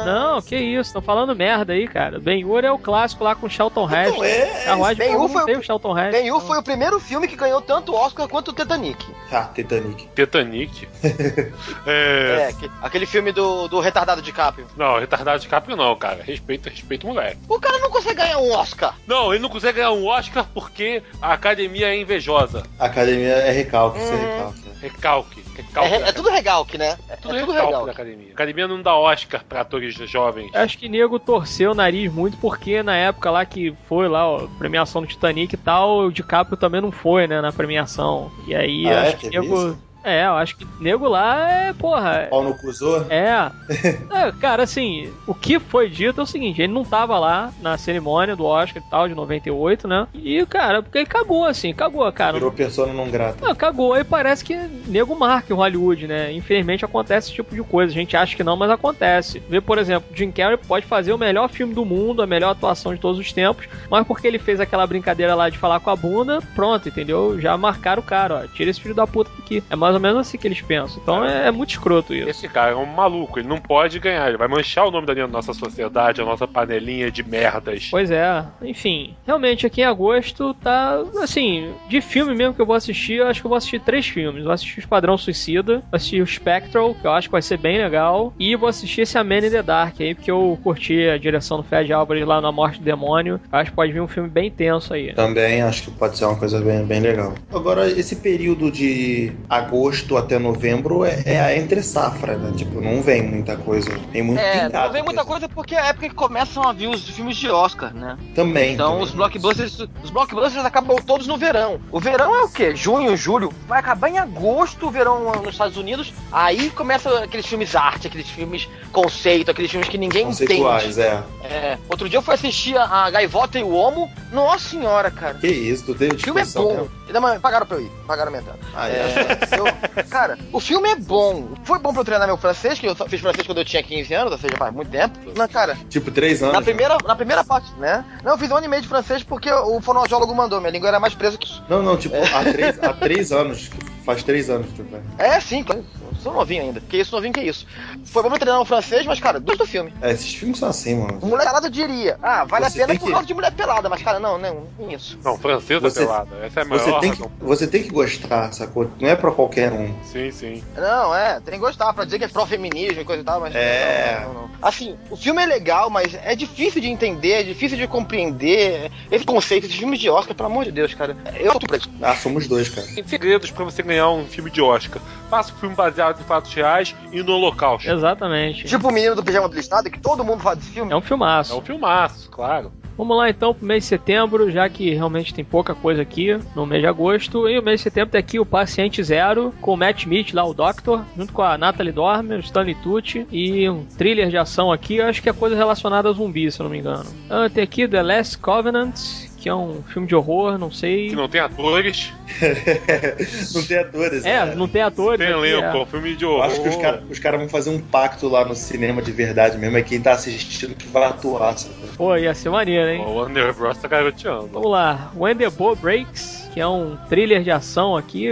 Não, que isso, estão falando merda aí, cara. Ben-Hur é o clássico lá com o Charlton Heston. Não, é. Carruagem de Ben-Hur Fogo foi o- o Charlton Heston. Ben-Hur foi o primeiro filme que ganhou tanto Oscar quanto o Titanic. Ah, Titanic. Titanic? é... É, que- aquele filme do, do retardado de Caprio. Não, retardado de Caprio não, cara. Respeita, respeita o moleque. O cara não consegue ganhar um Oscar. Não, ele não consegue ganhar um Oscar porque a academia é invejosa. Academia é recalque, é Hum. recalque. Recalque. É, recalque re- da é tudo recalque, né? É, Tudo é tudo recalque da recalque. academia. A academia não dá Oscar pra atores jovens. Acho que nego torceu o nariz muito porque na época lá que foi lá ó, a premiação do Titanic e tal, o DiCaprio também não foi, né, na premiação. E aí Ah, é? acho que Teve nego. É, eu acho que nego lá é, porra. Pau no cuzô? É. É, Cara, assim, o que foi dito é o seguinte: ele não tava lá na cerimônia do Oscar e tal, de 98, né? E, cara, porque ele cagou, assim, cagou, cara. Virou persona não grata. Não, cagou e parece que nego marca em Hollywood, né? Infelizmente acontece esse tipo de coisa. A gente acha que não, mas acontece. Vê, por exemplo, Jim Carrey pode fazer o melhor filme do mundo, a melhor atuação de todos os tempos, mas porque ele fez aquela brincadeira lá de falar com a bunda, pronto, entendeu? Já marcaram o cara, ó. Tira esse filho da puta daqui. É mais ou menos assim que eles pensam. Então é, é muito escroto isso. Esse cara é um maluco, ele não pode ganhar, ele vai manchar o nome da nossa sociedade, a nossa panelinha de merdas. Pois é, enfim. Realmente, aqui em agosto tá. Assim, de filme mesmo que eu vou assistir, eu acho que eu vou assistir três filmes. Vou assistir o Esquadrão Suicida, vou assistir o Spectral, que eu acho que vai ser bem legal, e vou assistir esse A Man in the Dark aí, porque eu curti a direção do Fred Álvares lá na Morte do Demônio. Eu acho que pode vir um filme bem tenso aí. Também acho que pode ser uma coisa bem, bem legal. Agora, esse período de agosto até novembro é, é a entre safra, né? Tipo, não vem muita coisa. Tem muito É, pingado, não vem muita coisa porque é a época que começam a vir os filmes de Oscar, né? Também. Então também. os blockbusters, os blockbusters acabam todos no verão. O verão é o quê? Junho, julho. Vai acabar em agosto o verão nos Estados Unidos. Aí começa aqueles filmes arte, aqueles filmes conceito, aqueles filmes que ninguém entende. Conceituais, é. É, outro dia eu fui assistir a, a Gaivota e o Homo. Nossa senhora, cara. Que isso, tu teve O filme é bom. mesmo? Ainda Pagaram pra eu ir, pagaram minha entrada. Ah, é. É, eu- cara, o filme é bom. Foi bom pra eu treinar meu francês, que eu só fiz francês quando eu tinha 15 anos, ou seja, faz muito tempo. Não, cara, Tipo, três anos. na primeira, na primeira parte, né? Não, eu fiz um ano e meio de francês porque o fonoaudiólogo mandou, minha língua era mais presa que isso. Não, não, tipo, há, três, há três anos. Faz três anos que tu vai. É, sim, claro. Sou novinho ainda. Que isso, novinho, que isso. Foi bom pra treinar o francês, mas, cara, dois do filme. É, esses filmes são assim, mano. Mulher pelada diria. Ah, vale Você a pena por que- causa de mulher pelada, mas, cara, não, não, nem isso. Não, francesa Você- pelada. Essa é a maior Você tem, que, você tem que gostar, sacou? Não é pra qualquer um. Sim, sim. Não, é, tem que gostar pra dizer que é pró-feminismo e coisa e tal, mas. É. Não, não, não. Assim, o filme é legal, mas é difícil de entender, é difícil de compreender esse conceito, esses filmes de Oscar, pelo amor de Deus, cara. Eu tô preso. Ah, somos dois, cara. Tem segredos pra você ganhar um filme de Oscar. Faça um filme baseado em fatos reais e no holocausto. Exatamente. Tipo o menino do pijama do listado, que todo mundo fala desse filme. É um filmaço. É um filmaço, claro. Vamos lá então pro mês de setembro, já que realmente tem pouca coisa aqui no mês de agosto. E o mês de setembro tem aqui o Paciente Zero, com o Matt Smith lá, o Doctor, junto com a Natalie Dormer, o Stanley Tucci, e um thriller de ação aqui, acho que é coisa relacionada a zumbi, se eu não me engano. Ah, tem aqui The Last Covenant, que é um filme de horror, não sei. Que não tem atores, não tem atores. É, né? não tem atores. tem elenco. É é. um filme de Eu horror. acho que os caras cara vão fazer um pacto lá no cinema de verdade mesmo. É quem tá assistindo que vai atuar, sabe? Pô, ia ser maneiro, hein? O Warner Bros. tá garoteando. Vamos lá, When the Bow Breaks, que é um thriller de ação aqui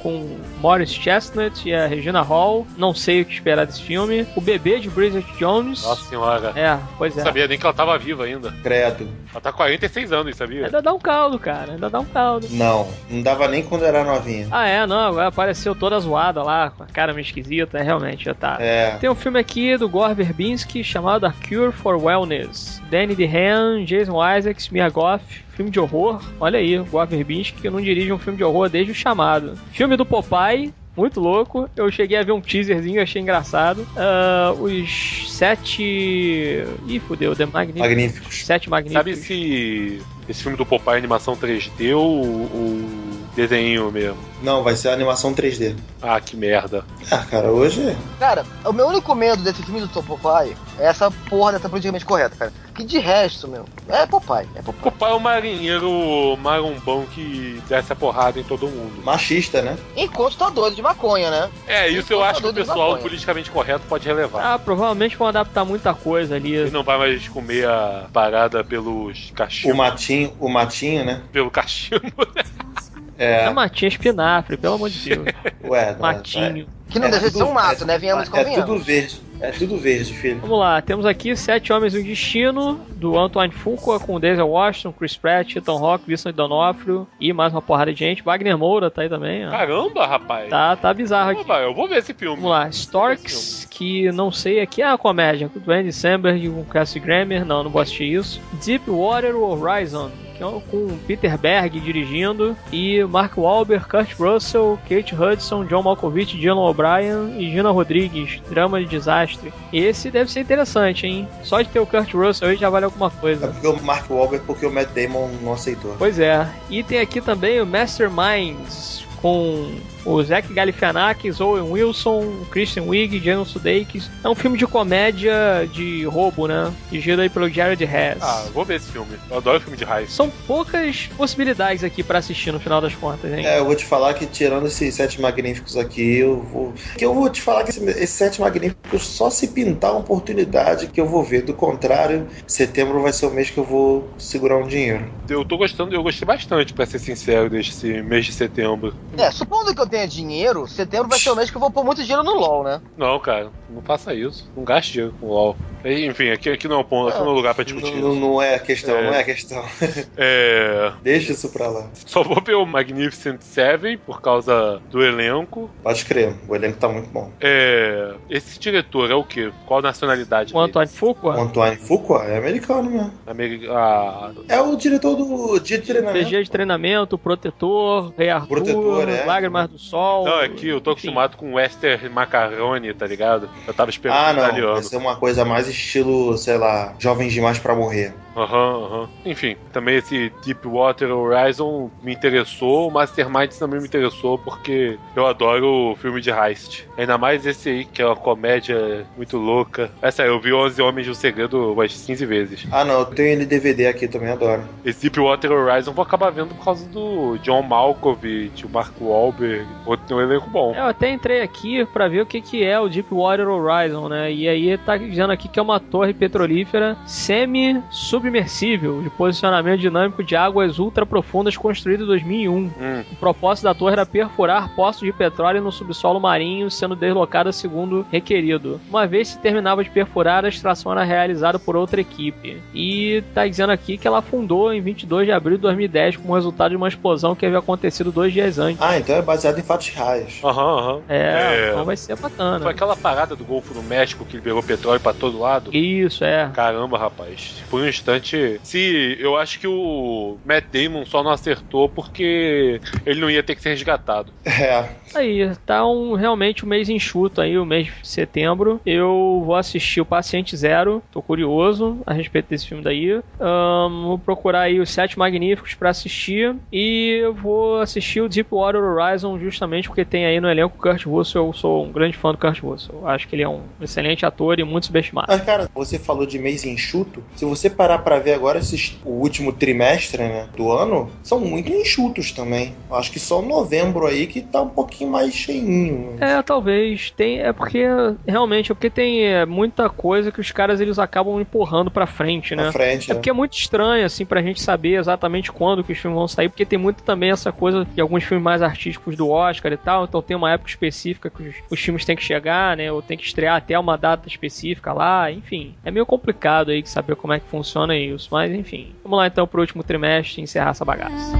com Morris Chestnut e a Regina Hall. Não sei o que esperar desse filme. O bebê de Bridget Jones. Nossa senhora. É, pois Não é. sabia nem que ela tava viva ainda. Credo. Ela tá com 46 anos, sabia? Ainda dá um caldo, cara. Ainda dá um caldo. Não, não dava nem quando era novinha. Ah, é, não. Agora apareceu toda zoada lá, com a cara meio esquisita. É, realmente, já tá. É. Tem um filme aqui do Gore Verbinski chamado A Cure for Wellness. Danny DeHaan, Jason Isaacs, Mia Goth. Filme de horror. Olha aí, o Gore Verbinski que não dirige um filme de horror desde o chamado. Filme do Popeye. muito louco. Eu cheguei a ver um teaserzinho, achei engraçado. Ah, os sete. Ih, fudeu, The Magnificent. Magníficos. Sete Magníficos. Sabe se esse filme do Popeye animação 3D ou o desenho mesmo? Não, vai ser a animação 3D. Ah, que merda. Ah, cara, hoje. Cara, o meu único medo desse filme do Popeye é essa porra dessa politicamente correta, cara. Que de resto, meu, é Popeye, é Popeye. Popeye é o marinheiro marombão que desce a porrada em todo mundo. Machista, né? Enquanto tá doido de maconha, né? É, isso eu acho que o pessoal politicamente correto pode relevar. Ah, provavelmente vão adaptar muita coisa ali. Ele não vai mais comer a parada pelos O cachimbos. matinho, o matinho, né? Pelo cachimbo. É É. matinha espinafre, pelo amor de Deus. Ué, não, Matinho. Que não É deixa de ser tudo- um mato, é- né? Venhamos e É tudo verde. É tudo verde, filho. Vamos lá, temos aqui Sete Homens e um Destino, do Antoine Fuqua, com Denzel Washington, Chris Pratt, Ethan Hawke, Vincent D'Onofrio e mais uma porrada de gente. Wagner Moura tá aí também, ó. Caramba, rapaz. Tá, tá bizarro aqui. Opa, eu vou ver esse filme. Vamos lá, Storks, que não sei, aqui é a comédia, com o Andy Samberg com o Cassie Grammer, não, não vou assistir isso. Deepwater Horizon, que é com Peter Berg dirigindo, e Mark Wahlberg, Kurt Russell, Kate Hudson, John Malkovich, Dylan O'Brien e Gina Rodrigues, drama de desastre. Esse deve ser interessante, hein? Só de ter o Kurt Russell aí já vale alguma É coisa. porque o Mark Wahlberg, porque o Matt Damon não aceitou. Pois é. E tem aqui também o Masterminds com o Zach Galifianakis, Owen Wilson, Christian Wiig, Jason Sudeikis. É um filme de comédia de roubo, né? Dirigido aí pelo Jared Hess. Ah, vou ver esse filme. Eu adoro filme de raiz. São poucas possibilidades aqui pra assistir no final das contas, hein? É, eu vou te falar que tirando esses sete magníficos aqui, eu vou. Que eu vou te falar que esse- esses sete magníficos só se pintar uma oportunidade que eu vou ver. Do contrário, setembro vai ser o mês que eu vou segurar um dinheiro. Eu tô gostando, eu gostei bastante, pra ser sincero, desse mês de setembro. É, supondo que eu tenha dinheiro, setembro vai ser o mês que eu vou pôr muito dinheiro no LOL, né? Não, cara, não faça isso. Não gaste dinheiro com LOL. Enfim, aqui, aqui não é o ponto, aqui não é o lugar pra discutir Não, isso. não é a questão, É. não é a questão. É. Deixa isso pra lá. Só vou ver o Magnificent Seven por causa do elenco. Pode crer, o elenco tá muito bom. É. Esse diretor é o quê? Qual nacionalidade? O Antoine O Fuqua, Antoine Fuqua é americano mesmo. Ameri- ah, É o diretor do dia de treinamento. PG de treinamento, Protetor, Rei Arthur, Protetor, é. Lágrimas do Sol. Não, é que eu tô enfim. acostumado com Western Macaroni, tá ligado? Eu tava esperando Ah, não. italiano. Vai ser uma coisa mais estilo, sei lá, jovens demais pra morrer. Aham, aham. Enfim, também esse Deepwater Horizon me interessou, o Mastermind também me interessou porque eu adoro filme de heist. Ainda mais esse aí, que é uma comédia muito louca. Essa aí, eu vi 11 Homens do Segredo umas 15 vezes. Ah, não, eu tenho ele DVD aqui também, adoro. Esse Deepwater Horizon eu vou acabar vendo por causa do John Malkovich, o Mark Wahlberg, outro um elenco bom. Eu até entrei aqui pra ver o que, que é o Deepwater Horizon, né? E aí tá dizendo aqui que é uma torre petrolífera semi-submersível de posicionamento dinâmico de águas ultra profundas construída em 2001. Hum, O propósito da torre era perfurar poços de petróleo no subsolo marinho, sendo deslocada segundo requerido. Uma vez se terminava de perfurar, a extração era realizada por outra equipe. E tá dizendo aqui que ela afundou em 22 de abril de 2010 como resultado de uma explosão que havia acontecido dois dias antes. Ah, então é baseado em fatos reais. Aham, aham. É, É. então vai ser bacana. Foi aquela parada do Golfo do México que liberou petróleo pra todo lado? Isso, é. Caramba, rapaz. Por um instante. Se eu acho que o Matt Damon só não acertou porque ele não ia ter que ser resgatado. É. Aí, tá um, realmente um mês enxuto aí, o mês de setembro. Eu vou assistir o Paciente Zero, tô curioso a respeito desse filme daí. Ahn, vou procurar aí os Sete Magníficos pra assistir. E eu vou assistir o Deepwater Horizon justamente porque tem aí no elenco o Kurt Russell. Eu sou um grande fã do Kurt Russell. Acho que ele é um excelente ator e muito subestimado. Mas, cara, você falou de mês enxuto. Se você parar pra ver agora esses, o último trimestre né, do ano, são muito enxutos também. Acho que só novembro aí que tá um pouquinho mais cheinho. É, talvez. Tem, é porque realmente é porque tem é, muita coisa que os caras eles acabam empurrando pra frente, né? Na frente. É né? porque é muito estranho, assim, pra gente saber exatamente quando que os filmes vão sair, porque tem muito também essa coisa de alguns filmes mais artísticos do Oscar e tal, então tem uma época específica que os, os filmes têm que chegar, né, ou tem que estrear até uma data específica lá, enfim. É meio complicado aí saber como é que funciona mas enfim. Vamos lá então pro último trimestre e encerrar essa bagaça.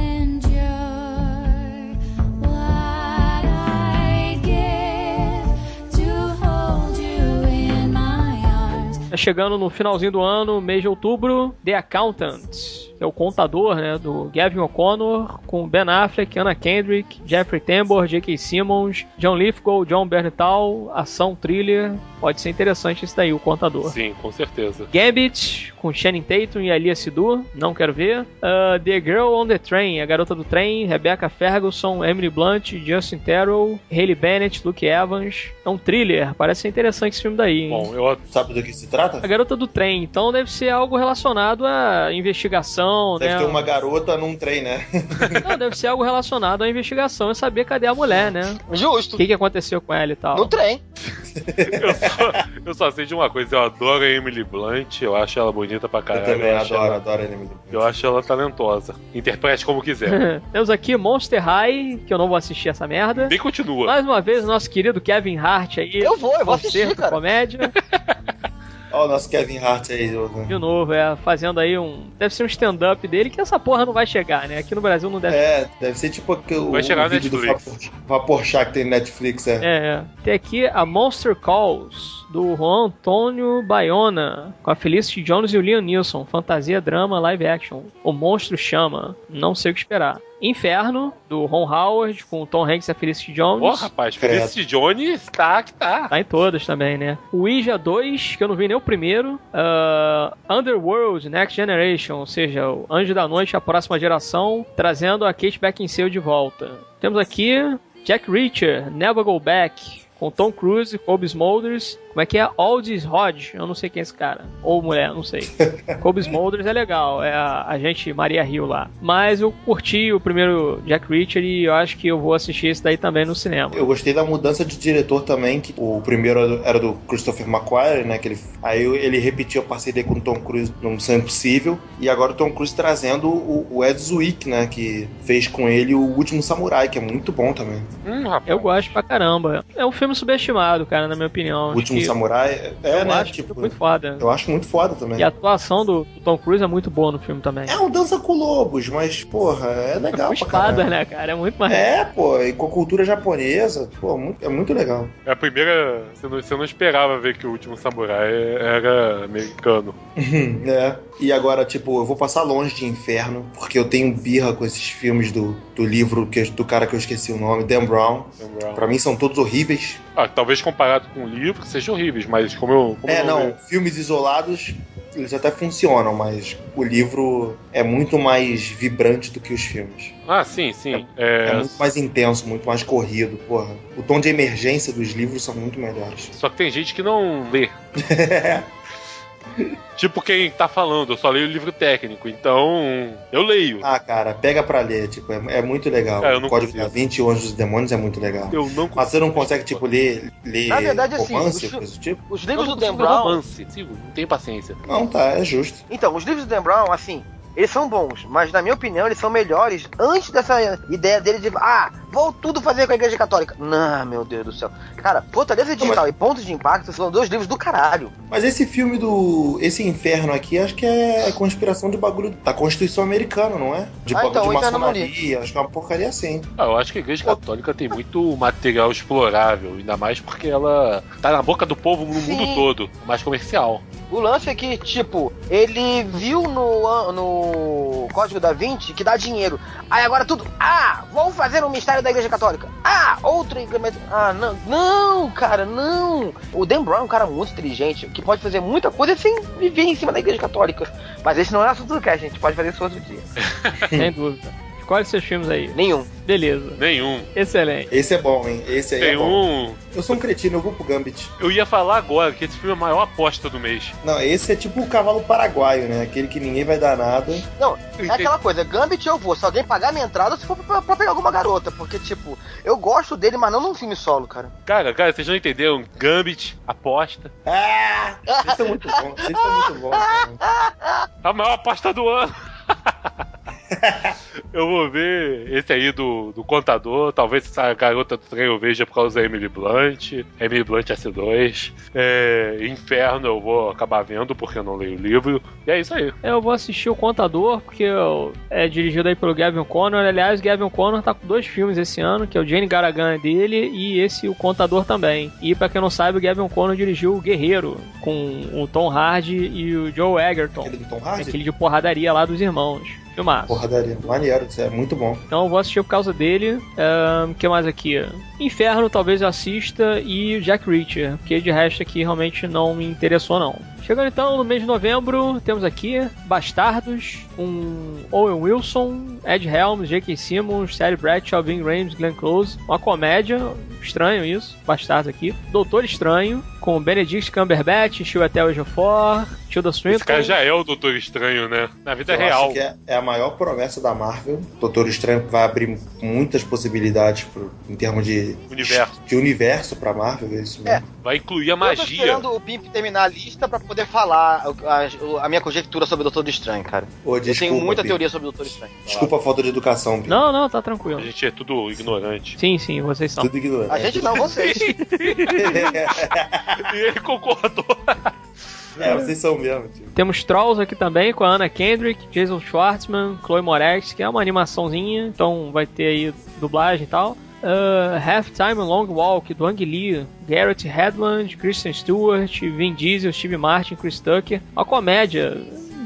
Tá chegando no finalzinho do ano, mês de outubro, The Accountant. Que é o contador, né, do Gavin O'Connor, com Ben Affleck, Anna Kendrick, Jeffrey Tambor, J.K. Simmons, John Lithgow, John Bernthal, ação thriller. Pode ser interessante esse daí, o contador. Sim, com certeza. Gambit, com Channing Tatum e Alia Sidu, não quero ver. Uh, the Girl on the Train, a garota do trem, Rebecca Ferguson, Emily Blunt, Justin Terrell, Haley Bennett, Luke Evans. É um thriller, parece ser interessante esse filme daí. hein? Bom, eu Sabe do que se trata? A garota do trem, então deve ser algo relacionado à investigação, Deve né? ter uma garota num trem, né? Não, deve ser algo relacionado à investigação e saber cadê a mulher, né? O Justo. que, que aconteceu com ela e tal. No trem. eu, só, eu só sei de uma coisa, eu adoro a Emily Blunt, eu acho ela bonita pra Eu caralho. também eu acho adoro, ela- adoro ele. Eu acho ela talentosa. Interprete como quiser. Temos aqui Monster High, que eu não vou assistir essa merda. Nem continua. Mais uma vez, o nosso querido Kevin Hart aí. Eu vou, eu vou assistir, cara. comédia. Ó, o nosso Kevin Hart aí. De novo, é, fazendo aí um. Deve ser um stand-up dele, que essa porra não vai chegar, né? Aqui no Brasil não deve. É, deve ser tipo aquele- o, Vai chegar o vídeo do Netflix. Vapor, Vapor Chá que tem no Netflix, é. É, tem aqui a Monster Calls, do Juan Antônio Bayona, com a Felicity Jones e o Liam Neeson. Fantasia, drama, live action. O Monstro Chama. Não sei o que esperar. Inferno, do Ron Howard, com o Tom Hanks e a Felicity Jones. Ó, rapaz, Credo. Felicity Jones tá que tá. Tá em todas também, né? O Ouija 2, que eu não vi nem o primeiro. Ah, Underworld Next Generation, ou seja, o Anjo da Noite, a próxima geração, trazendo a Kate Beckinsale de volta. Temos aqui Jack Reacher, Never Go Back, com Tom Cruise, Kobe Smulders. Como é que é? Aldis Hodge, eu não sei quem é esse cara. Ou mulher, não sei. Kobe Smulders é legal, é a, a gente Maria Hill lá. Mas eu curti o primeiro Jack Reacher e eu acho que eu vou assistir esse daí também no cinema. Eu gostei da mudança de diretor também, que o primeiro era do- era do Christopher McQuarrie, né? Que ele, aí ele repetiu a parceria com o Tom Cruise no Missão Impossível. E agora o Tom Cruise trazendo o, o Ed Zwick, né? Que fez com ele o Último Samurai, que é muito bom também. Hum, rapaz. Eu gosto pra caramba. É um filme subestimado, cara, na minha opinião. O Último que- Samurai é, eu né? acho Tipo, muito foda. eu acho muito foda também. E a atuação do, Tom Cruise é muito boa no filme também. É um dança com lobos, mas, porra, é legal com pra né, cara? É muito mais. É, pô, e com a cultura japonesa, pô, muito- é muito legal. É a primeira. Você não, você não esperava ver que o último samurai era americano. é. E agora, tipo, eu vou passar longe de Inferno, porque eu tenho birra com esses filmes do, do livro que, do cara que eu esqueci o nome, Dan Brown. Pra mim são todos horríveis. Ah, talvez comparado com o livro sejam horríveis, mas como eu. Como É, eu não, filmes isolados, eles até funcionam, mas o livro é muito mais vibrante do que os filmes. Ah, sim, sim. É, É, muito mais intenso, muito mais corrido, porra. O tom de emergência dos livros são muito melhores. Só que tem gente que não lê. Tipo quem tá falando, eu só leio o livro técnico, então eu leio. Ah, cara, pega pra ler, tipo, é, é muito legal. Não o Código consigo. da Vinci e o Anjo dos Demônios é muito legal. Eu não Mas você não consegue, tipo, ler, ler Na verdade, assim, romance, os coisa do tipo? Os livros do Dan Brown. romance, sim, não tenho paciência. Não, tá, é justo. Então, os livros do Dan Brown, assim, eles são bons, mas na minha opinião eles são melhores antes dessa ideia dele de, ah, vou tudo fazer com a Igreja Católica. Não, meu Deus do céu. Cara, Fortaleza Digital e Pontos de Impacto são dois livros do caralho. Mas esse filme do. Esse inferno aqui, acho que é conspiração de bagulho da Constituição Americana, não é? De Ah, bagulho então, de maçonaria, acho que é uma porcaria assim. Ah, eu acho que a Igreja Católica tem muito material explorável, ainda mais porque ela tá na boca do povo no Sim. mundo todo, mais comercial. O lance é que, tipo, ele viu no, no Código da Vinci que dá dinheiro. Aí agora tudo, ah, vou fazer um mistério da Igreja Católica. Ah, outro incremento. Ah, não, não, cara, não. O Dan Brown é um cara muito inteligente, que pode fazer muita coisa sem viver em cima da Igreja Católica. Mas esse não é assunto do a gente pode fazer isso outro dia. Sem dúvida. Escolhe seus filmes aí. Nenhum. Beleza. Nenhum. Excelente. Esse é bom, hein? Esse aí Tem é bom. um. Eu sou um cretino, eu vou pro Gambit. Eu ia falar agora que esse filme é a maior aposta do mês. Não, esse é tipo o cavalo paraguaio, né? Aquele que ninguém vai dar nada. Não, é aquela coisa, Gambit eu vou, se alguém pagar minha entrada, se for pra, pra pegar alguma garota. Porque, tipo, eu gosto dele, mas não num filme solo, cara. Cara, cara, vocês não entenderam? Gambit, aposta. Ah! Eles são muito bons, eles são muito bons. cara. A maior aposta do ano. Eu vou ver esse aí do, do contador. Talvez essa garota do trem eu veja por causa da Emily Blunt. Emily Blunt S2. É, Inferno eu vou acabar vendo porque eu não leio o livro. E é isso aí. Eu vou assistir o Contador, porque eu- é dirigido aí pelo Gavin Connor. Aliás, Gavin Connor tá com dois filmes esse ano, que é o Jane Garagan dele e esse O Contador também. E pra quem não sabe, o Gavin Connor dirigiu o Guerreiro, com o Tom Hardy e o Joe Egerton. Aquele do Tom Hardy? Aquele de porradaria lá dos irmãos. Filmaço. Porradaria. Maneiro, isso é muito bom. Então eu vou assistir por causa dele. O que mais aqui? Inferno talvez eu assista e Jack Reacher, porque de resto aqui realmente não me interessou não. Chegando então no mês de novembro, temos aqui Bastardos, com Owen Wilson, Ed Helms, J.K. Simmons, Sally Bradshaw, Vin Rames, Glenn Close. Uma comédia, estranho isso, Bastardos aqui. Doutor Estranho, com Benedict Cumberbatch, Chiwetel Ejiofor, Tilda Swinton. Esse cara já é o Doutor Estranho, né? Na vida Eu real. acho que é, é a maior promessa da Marvel. Doutor Estranho vai abrir muitas possibilidades pro- em termos de Universo. de universo pra Marvel, é isso mesmo. Vai incluir a Eu tô magia. esperando o Pimp terminar a lista pra poder falar o- a, a minha conjectura sobre o Doutor Estranho, cara. Ô, eu desculpa, tenho muita teoria sobre o Doutor Estranho. Desculpa a falta de educação, Pi. Não, não, tá A tranquilo. gente é tudo ignorante. Sim, sim, vocês são. Tudo ignorante. A gente não, vocês. E ele concordou. é, vocês são mesmo, tio. Temos Trolls aqui também com a Anna Kendrick, Jason Schwartzman, Chloe Moretz, que é uma animaçãozinha, então vai ter aí dublagem e tal. Uh, Halftime Long Walk, do Ang Lee, Garrett Hedlund, Kristen Stewart, Vin Diesel, Steve Martin, Chris Tucker. Uma comédia,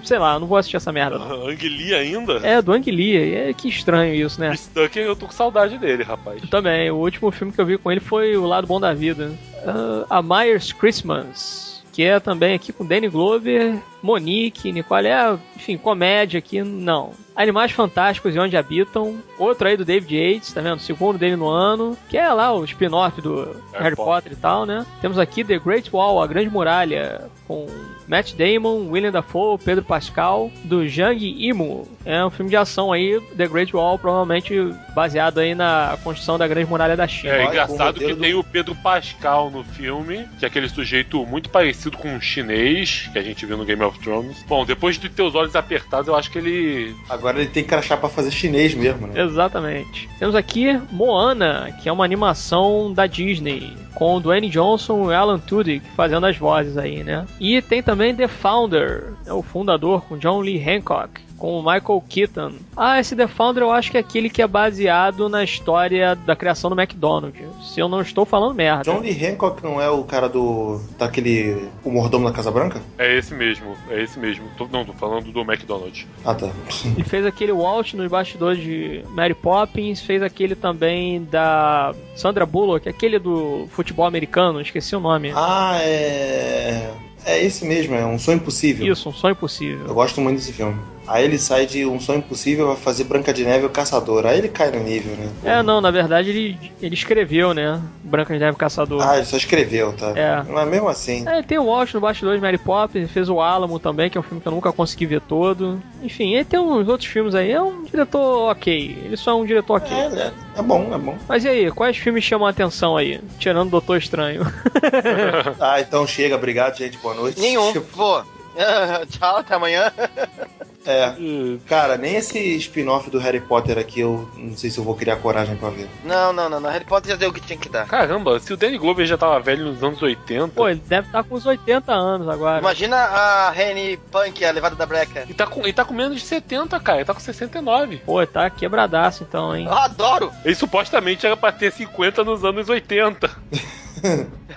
sei lá, não vou assistir essa merda não. Ang Lee ainda? É, do Ang Lee, é que estranho isso, né? Chris Tucker, eu tô com saudade dele, rapaz. Eu também, o último filme que eu vi com ele foi O Lado Bom da Vida. Uh, a Myers Christmas, que é também aqui com Danny Glover, Monique, Nicole, é, enfim, comédia aqui, não. Animais Fantásticos e Onde Habitam, outro aí do David Yates, tá vendo? O segundo dele no ano, que é lá o spin-off do Harry, Potter. e tal, né? Temos aqui The Great Wall, A Grande Muralha, com Matt Damon, William Dafoe, Pedro Pascal, do Jang Imo. É um filme de ação aí, The Great Wall, provavelmente baseado aí na construção da Grande Muralha da China. É engraçado que roteiro tem o Pedro Pascal no filme, que é aquele sujeito muito parecido com um chinês, que a gente viu no Game of Thrones. Bom, depois de ter os olhos apertados, eu acho que ele. Agora ele tem que crachar pra fazer chinês mesmo, né? Exatamente. Temos aqui Moana, que é uma animação da Disney, com o Dwayne Johnson e Alan Tudyk fazendo as vozes aí, né? E tem também The Founder, é o fundador, com John Lee Hancock. Com o Michael Keaton. Ah, esse The Founder eu acho que é aquele que é baseado na história da criação do McDonald's. Se eu não estou falando merda. John Lee Hancock não é o cara do. daquele. o mordomo da Casa Branca? É esse mesmo, é esse mesmo. Tô- não, tô falando do McDonald's. Ah, tá. Ele fez aquele Walt nos bastidores de Mary Poppins, fez aquele também da Sandra Bullock, aquele do futebol americano, esqueci o nome. Ah, é. É esse mesmo, é Um Sonho Impossível. Isso, um sonho Eu impossível. gosto muito desse filme. Aí ele sai de Um Sonho Impossível vai fazer Branca de Neve e o Caçador. Aí ele cai no nível, né? É, não, na verdade ele, ele escreveu, né? Branca de Neve Caçador. Ah, ele só escreveu, tá? É. Mas mesmo assim. É, tem o Walt no bastidores de Mary Poppins, fez o Alamo também, que é um filme que eu nunca consegui ver todo. Enfim, ele tem uns outros filmes aí. É um diretor ok. Ele só é um diretor ok. É, é, é bom, é bom. Mas e aí, quais filmes chamam a atenção aí? Tirando Doutor Estranho. Ah, então chega, obrigado, gente. Boa noite. Nenhum. Pô. Tchau, até amanhã. É. Cara, nem esse spin-off do Harry Potter aqui eu não sei se eu vou criar coragem pra ver. Não, não, não, não. Harry Potter já deu o que tinha que dar. Caramba, se o Danny Glover já tava velho nos anos 80. Pô, ele deve estar com uns 80 anos agora. Imagina a Rennie Punk, a levada da breca. E tá, com, e tá com menos de 70, cara. Ele tá com 69. Pô, tá quebradaço então, hein? Eu adoro! Ele supostamente era pra ter 50 nos anos 80.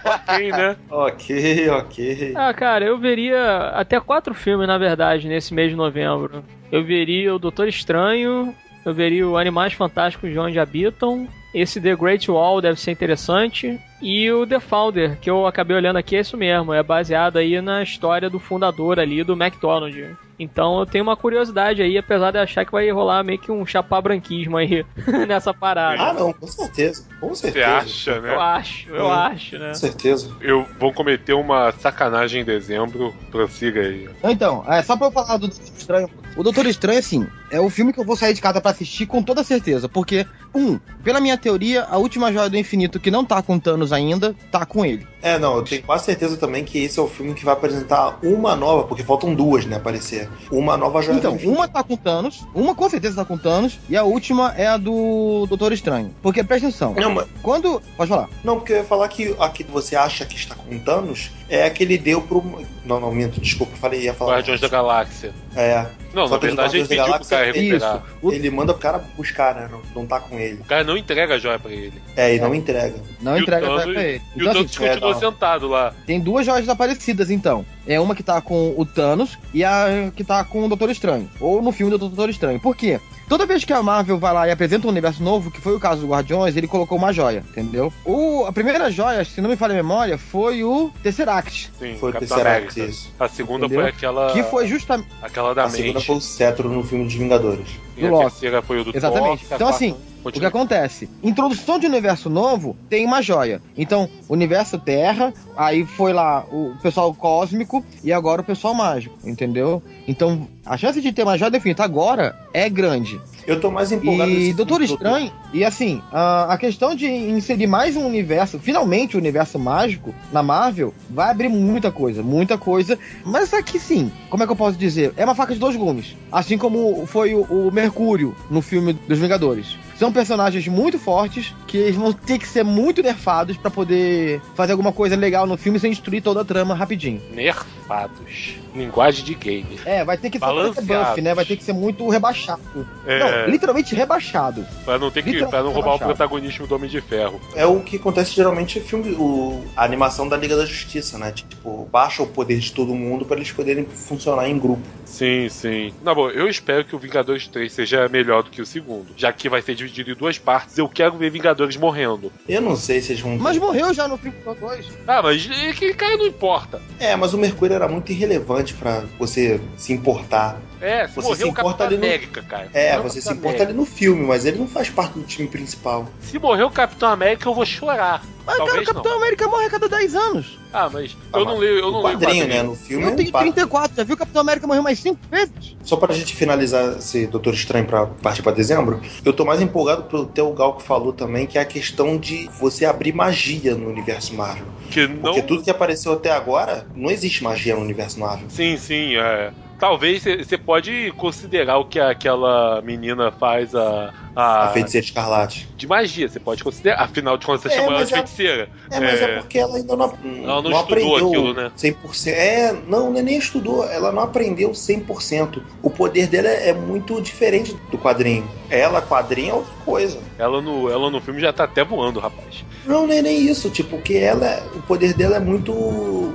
ok, né? Ok, ok. Ah, cara, eu veria até quatro filmes, na verdade, nesse mês de novembro. Eu veria o Doutor Estranho, eu veria o Animais Fantásticos de Onde Habitam, esse The Great Wall deve ser interessante, e o The Founder, que eu acabei olhando aqui, é isso mesmo, é baseado aí na história do fundador ali do McDonald's. Então eu tenho uma curiosidade aí, apesar de achar que vai rolar meio que um chapá branquismo aí nessa parada. Ah, não, com certeza. Com Você certeza. acha, né? Eu acho, eu É. acho, né? Com certeza. Eu vou cometer uma sacanagem em dezembro. Prossiga aí. Então, é só pra eu falar do Doutor Estranho. O Doutor Estranho, assim, é o filme que eu vou sair de casa pra assistir com toda certeza. Porque, um, pela minha teoria, a última joia do infinito que não tá com Thanos ainda, tá com ele. É, não, eu tenho quase certeza também que esse é o filme que vai apresentar uma nova, porque faltam duas, né, aparecer. Uma nova joia Então, uma tá com Thanos, uma com certeza tá com Thanos, e a última é a do Doutor Estranho. Porque presta atenção, Não, mas- quando. Pode falar. não, porque eu ia falar que a que você acha que está com Thanos é a que ele deu pro. Não, não, minto, desculpa, eu falei, ia falar. Guardiões da Galáxia. É. Não, Só na verdade ele pediu pro cara recuperar. Isso. O- Ele manda pro cara buscar, né? Não, não tá com ele. O cara não entrega a joia pra ele. É, e não entrega. Não E o entrega Thanos- pra ele. E o Então, Thanos assim, é, continua não. sentado lá. tem duas joias desaparecidas, então. É uma que tá com o Thanos e a que tá com o Doutor Estranho. Ou no filme do Doutor Estranho. Por quê? Toda vez que a Marvel vai lá e apresenta um universo novo, que foi o caso do Guardiões, ele colocou uma joia, entendeu? O, a primeira joia, se não me falha a memória, foi o Tesseract. Sim, Foi o Tesseract, isso. A segunda Entendeu? foi aquela. Que foi justamente. Aquela da A segunda mente. foi o Cetro no filme dos Vingadores. E a do Loki. terceira foi o do Exatamente. Thor, a Então, quarta- assim, O que Continua. acontece? Introdução de universo novo tem uma joia. Então, universo Terra, aí foi lá o pessoal cósmico e agora o pessoal mágico, entendeu? Então, a chance de ter uma joia definida agora é grande. Eu tô mais empolgado E Doutor Estranho, e assim, a, a questão de inserir mais um universo, finalmente o universo mágico na Marvel, vai abrir muita coisa, muita coisa. Mas aqui sim, como é que eu posso dizer? É uma faca de dois gumes. Assim como foi o, o Mercúrio no filme dos Vingadores. São personagens muito fortes que eles vão ter que ser muito nerfados pra poder fazer alguma coisa legal no filme sem destruir toda a trama rapidinho. Nerfados. Linguagem de game. É, vai ter que ser buff, né? Vai ter que ser muito rebaixado. É, Não, literalmente rebaixado. pra não ter que. Pra não roubar o rebaixado. protagonismo do Homem de Ferro. É o que acontece geralmente em filme, o, a animação da Liga da Justiça, né? Tipo, baixa o poder de todo mundo pra eles poderem funcionar em grupo. Sim, sim. Na boa, eu espero que o Vingadores 3 seja melhor do que o segundo. Já que vai ser dividido em duas partes, eu quero ver Vingadores morrendo. Eu não sei se eles vão. Mas morreu já no filme 2. Ah, mas aquele cara não importa. É, mas o Mercúrio era muito irrelevante pra você se importar. É, se Você morreu se o importa Capitão ali no- América, cara. É, você se importa América. ali no filme, mas ele não faz parte do time principal. Se morrer o Capitão América, eu vou chorar. Mas cara, o Talvez Capitão não. América morre a cada 10 anos. Ah, mas Ah, eu não leio, eu não leio quadrinho, né? quadrinho. No filme. Eu tenho pá. 34, já viu o Capitão América morrer mais 5 vezes? Só pra gente finalizar esse Doutor Estranho pra partir pra dezembro, eu tô mais empolgado pelo Theo Gal que falou também, que é a questão de você abrir magia no universo Marvel. Que não. Porque tudo que apareceu até agora, não existe magia no universo Marvel. Sim, sim, é. Talvez você pode considerar o que aquela menina faz a. A a feiticeira escarlate. de magia, você pode considerar. Afinal de contas, você É, chama ela de é- feiticeira. É, mas é, É. porque ela ainda não, Ela não estudou aquilo, né? 100%. É, não, nem estudou. Ela não aprendeu 100%. O poder dela é, é muito diferente do quadrinho. Ela, quadrinho, é outra coisa. Ela no, ela no filme já tá até voando, rapaz. Não, nem, nem isso. Tipo, que ela, o poder dela é muito.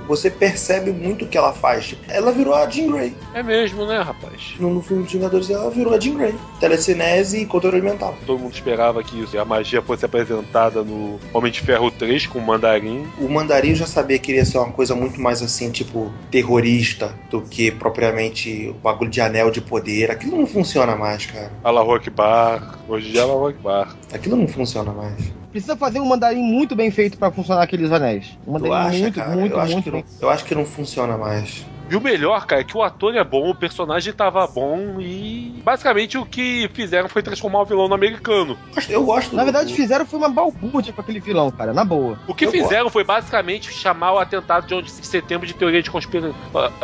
Você percebe muito o que ela faz. Tipo, ela virou a Jean Grey. É mesmo, né, rapaz? No, no filme dos Vingadores, ela virou a Jean Grey. Telecinese e controle mental. Todo mundo esperava que isso, a magia fosse apresentada no Homem de Ferro 3 com o Mandarim. O Mandarim eu já sabia que iria ser uma coisa muito mais assim, tipo, terrorista, do que propriamente o bagulho de anel de poder. Aquilo não funciona mais, cara. Allahu Akbar. Hoje já é Akbar. Aquilo não funciona mais. Precisa fazer um mandarim muito bem feito pra funcionar aqueles anéis. Um mandarim acha, muito, cara? muito, eu, acho muito que bem. não, eu acho que não funciona mais. E o melhor, cara, é que o ator é bom, o personagem tava bom e. Basicamente o que fizeram foi transformar o vilão no americano. Eu gosto- gosto Na verdade, do- fizeram foi uma balbúrdia com aquele vilão, cara, na boa. O que Eu fizeram foi basicamente chamar o atentado de 11 de setembro de teoria de conspiração.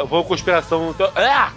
Foi conspiração. Ah!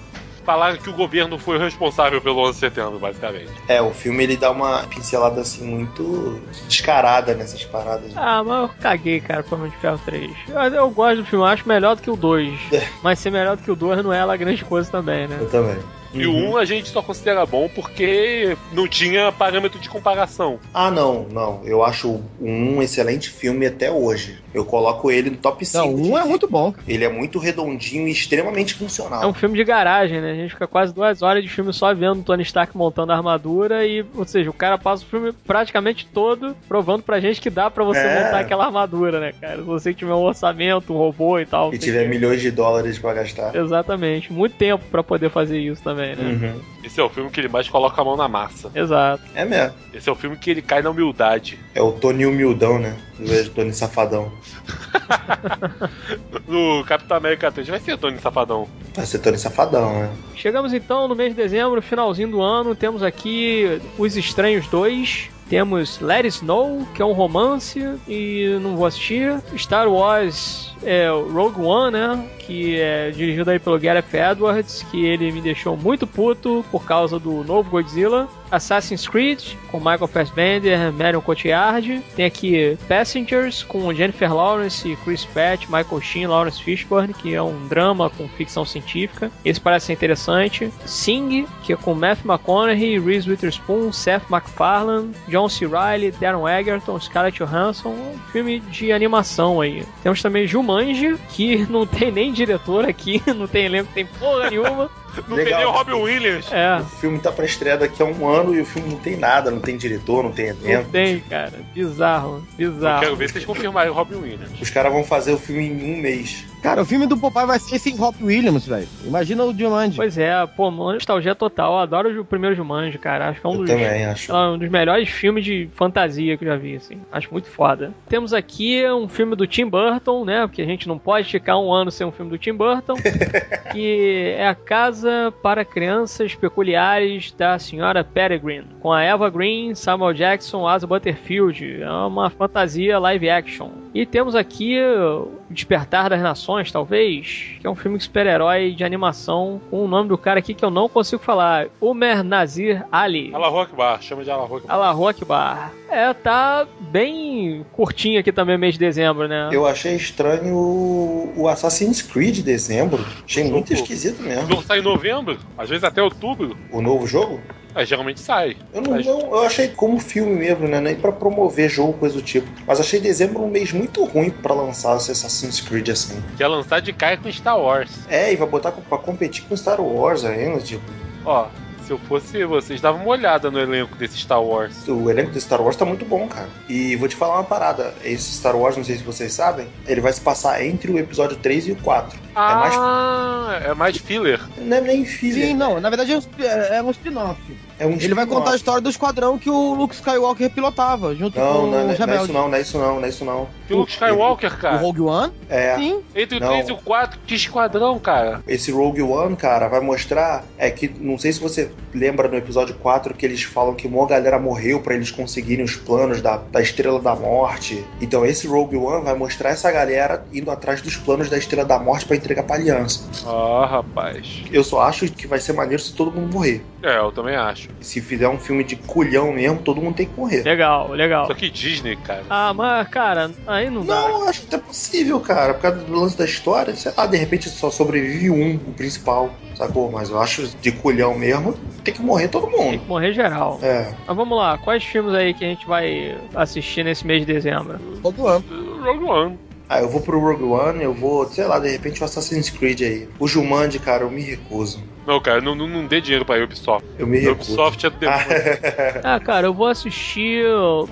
Falaram que o governo foi o responsável pelo 11 de setembro, basicamente. É, o filme ele dá uma pincelada assim muito descarada nessas paradas. Ah, mas eu caguei, cara, pro Homem de Ferro 3. Eu, eu gosto do filme, eu acho melhor do que o 2. É. Mas ser melhor do que o 2 não é lá grande coisa também, né? Eu também. E Uhum. o 1 a gente só considera bom porque não tinha parâmetro de comparação. Ah, não, não. Eu acho o um excelente filme até hoje. Eu coloco ele no top 5. Não, um é muito bom. Ele é muito redondinho e extremamente É funcional. um filme de garagem, né? A gente fica quase duas horas de filme só vendo o Tony Stark montando a armadura e, ou seja, o cara passa o filme praticamente todo provando pra gente que dá pra você É. montar aquela armadura, né, cara? Se você tiver um orçamento, um robô e tal. E tiver milhões de dólares pra É. gastar. Exatamente. Muito tempo pra poder fazer isso também, né? Uhum. Esse é o filme que ele mais coloca a mão na massa. Exato. É mesmo. Esse é o filme que ele cai na humildade. É o Tony Humildão, né? Em vez de Tony Safadão. No Capitão América 3 vai ser Tony Safadão. Vai ser Tony Safadão, né? Chegamos então no mês de dezembro, finalzinho do ano, temos aqui Os Estranhos 2, Temos Let It Snow, que é um romance e não vou assistir. Star Wars é Rogue One, né? Que é dirigido aí pelo Gareth Edwards, que ele me deixou muito puto por causa do novo Godzilla. Assassin's Creed, com Michael Fassbender, Marion Cotillard. Tem aqui Passengers, com Jennifer Lawrence, Chris Pratt, Michael Sheen, Lawrence Fishburne, que é um drama com ficção científica. Esse parece ser interessante. Sing, que é com Matthew McConaughey, Reese Witherspoon, Seth MacFarlane, John C. Reilly, Darren Egerton, Scarlett Johansson. Um filme de animação aí. Temos também Jumanji, que não tem nem diretor aqui, não tem elenco, tem porra nenhuma. Não Legal. tem nem o Robin Williams. É, O filme tá pra estreia daqui a um ano e o filme não tem nada, não tem diretor, não tem não elenco. tem, cara. Bizarro, Eu bizarro. quero ver se eles confirmarem o Robin Williams. Os caras vão fazer o filme em um mês. Cara, o filme do Popeye vai ser sem Rob Williams, velho. Imagina o Jumanji. Pois é, pô, nostalgia total. Eu adoro o primeiro Jumanji, cara. Acho que é um Eu dos, também acho. lá, um dos melhores filmes de fantasia que eu já vi, assim. Acho muito foda. Temos aqui um filme do Tim Burton, né? Porque a gente não pode ficar um ano sem um filme do Tim Burton. que é a Casa para Crianças Peculiares da Senhora Peregrine. Com a Eva Green, Samuel Jackson, Asa Butterfield. É uma fantasia live action. E temos aqui o Despertar das Nações, talvez, que é um filme de super-herói de animação com o nome do cara aqui que eu não consigo falar. Umer Nazir Ali. Allahu Akbar, chama de Allahu Akbar. Allahu Akbar. É, tá bem curtinho aqui também mês de dezembro, né? Eu achei estranho o- o Assassin's Creed de dezembro. Achei muito Jogo. esquisito mesmo. jogo sai em novembro, às vezes até outubro. O novo jogo? Aí geralmente sai. Eu não, Mas- não- eu achei como filme mesmo, né? Nem pra promover jogo, coisa do tipo. Mas achei dezembro um mês muito ruim pra lançar esse Assassin's Creed assim. Quer lançar de cara com Star Wars. É, e vai botar pra competir com Star Wars ainda, tipo. Ó, se eu fosse vocês, davam uma olhada no elenco desse Star Wars. O elenco do Star Wars tá muito bom, cara. E vou te falar uma parada. Esse Star Wars, não sei se vocês sabem, ele vai se passar entre o episódio 3 e o 4. Ah, é mais filler. Não é nem filha. Sim, não, na verdade é um, é um spin-off. É um Ele vai contar a história do esquadrão que o Luke Skywalker pilotava, junto Não, com não, não, os não é isso não, não é isso não, não é isso não. E o Luke Skywalker, O cara. Rogue One? É, Sim. Entre o Não. 3 e o 4, que esquadrão, cara. esse Rogue One, cara, vai mostrar. É que, não sei se você lembra no episódio 4 que eles falam que uma galera morreu pra eles conseguirem os planos da, da Estrela da Morte. Então esse Rogue One vai mostrar essa galera indo atrás dos planos da Estrela da Morte pra entregar pra Aliança. Ah, rapaz. Eu só acho que vai ser maneiro se todo mundo morrer. É, eu também acho. Se fizer um filme de culhão mesmo, todo mundo tem que morrer. Legal, legal. Só que Disney, cara. Ah, mas, cara, aí não dá. Não, eu acho que é possível, cara. Por causa do lance da história, sei lá, de repente só sobrevive um, o principal, sacou? Mas eu acho de culhão mesmo, tem que morrer todo Tem mundo. que morrer geral. É. Mas vamos lá, quais filmes aí que a gente vai assistir nesse mês de dezembro? Rogue One. Rogue One. Ah, eu vou pro Rogue One, eu vou, sei lá, de repente o Assassin's Creed aí. O Jumanji, cara, eu me recuso. Não, cara, não, não, não dê dinheiro pra Ubisoft. Eu me recuso. Ubisoft é do demônio. Ah, cara, eu vou assistir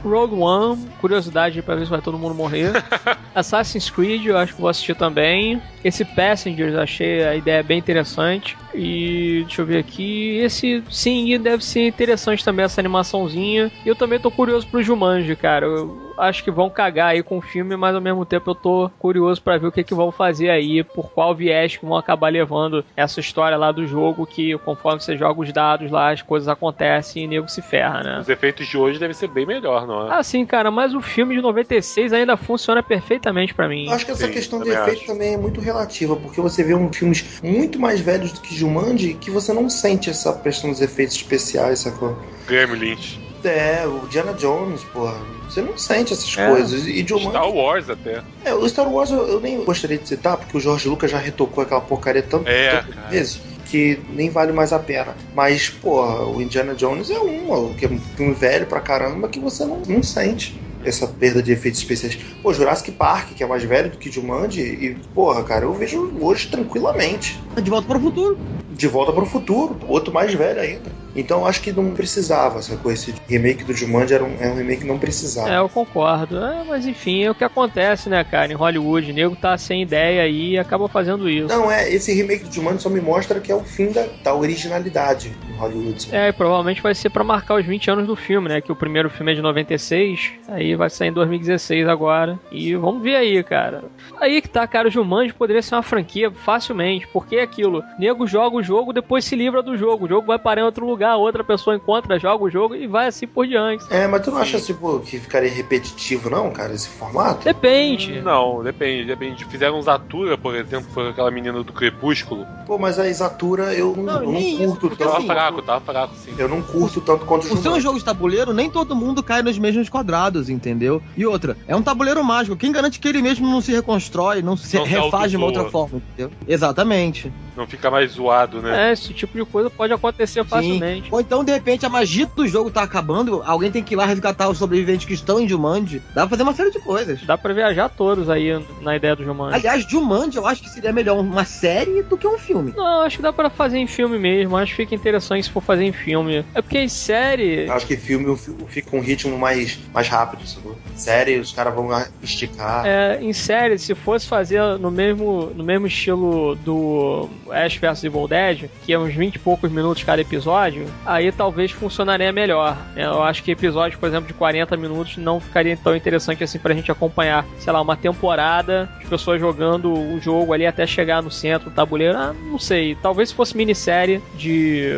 Rogue One, curiosidade pra ver se vai todo mundo morrer. Assassin's Creed, eu acho que vou assistir também. Esse Passengers, achei a ideia bem interessante. E deixa eu ver aqui. Esse sim, deve ser interessante também essa animaçãozinha. E eu também tô curioso pro Jumanji, cara. Eu acho que vão cagar aí com o filme, mas ao mesmo tempo eu tô curioso pra ver o que que vão fazer aí, por qual viés que vão acabar levando essa história lá do jogo, que conforme você joga os dados lá, as coisas acontecem e o nego se ferra, né? Os efeitos de hoje devem ser bem melhor, não é? Ah, sim, cara, mas o filme de 96 ainda funciona perfeitamente pra mim. Eu acho que essa Sim, questão de efeito acho. também é muito relativa, porque você vê um filmes muito mais velhos do que Jumanji que você não sente essa questão dos efeitos especiais, sacou? Gremlins. É, o Diana Jones, porra. Você não sente essas É. coisas. E Jumanji. Star Wars até. É, o Star Wars eu, eu nem gostaria de citar, porque o George Lucas já retocou aquela porcaria tanto, É, tantas vezes que nem vale mais a pena. Mas, porra, o Indiana Jones é um, que é um filme velho pra caramba que você não, não sente essa perda de efeitos especiais. Pô, Jurassic Park, que é mais velho do que Jumanji, e, porra, cara, eu vejo hoje tranquilamente. De volta para o futuro. De Volta para o Futuro, outro mais velho ainda. Então eu acho que não precisava, sacou? Esse remake do Jumanji era um, é um remake que não precisava. É, eu concordo. É, mas enfim, é o que acontece, né, cara? Em Hollywood, o nego tá sem ideia aí e acaba fazendo isso. Não, é, esse remake do Jumanji só me mostra que é o fim da, da originalidade em Hollywood. É, e provavelmente vai ser pra marcar os 20 anos do filme, né? Que o primeiro filme é de 96, aí vai sair em 2016 agora. E vamos ver aí, cara. Aí que tá, cara, o Jumanji poderia ser uma franquia facilmente, porque é aquilo. Nego joga o o jogo, depois se livra do jogo. O jogo vai parar em outro lugar, outra pessoa encontra, joga o jogo e vai assim por diante. É, mas tu não acha, tipo, que ficaria repetitivo, não, cara, esse formato? Depende. Não, depende, depende. Fizeram Zatura, por exemplo, foi aquela menina do Crepúsculo. Pô, mas a Isatura eu não, Não, eu não isso, curto porque tanto. Tava assim, fraco, tava fraco, sim. Eu não curto tanto quanto Por ser um jogo de tabuleiro, nem todo mundo cai nos mesmos quadrados, entendeu? E outra, é um tabuleiro mágico. Quem garante que ele mesmo não se reconstrói, não se Não refaz de uma outra forma, entendeu? Exatamente. Não fica mais zoado, né? É, esse tipo de coisa pode acontecer facilmente. Ou então, de repente, a magia do jogo tá acabando, alguém tem que ir lá resgatar os sobreviventes que estão em Jumanji. Dá pra fazer uma série de coisas. Dá pra viajar todos aí na ideia do Jumanji. Aliás, Jumanji eu acho que seria melhor uma série do que um filme. Não, acho que dá pra fazer em filme mesmo. Acho que fica interessante se for fazer em filme. É porque em série. Acho que filme fica com um ritmo mais, mais rápido, sacou? Série, os caras vão esticar. É, em série, se fosse fazer no mesmo, no mesmo estilo do Ash vs Evil Dead, que é uns 20 e poucos minutos cada episódio, aí talvez funcionaria melhor. né? Eu acho que episódios, por exemplo, de 40 minutos não ficaria tão interessante assim pra gente acompanhar, sei lá, uma temporada, as pessoas jogando o jogo ali até chegar no centro do tabuleiro. Ah, não sei. Talvez se fosse minissérie de,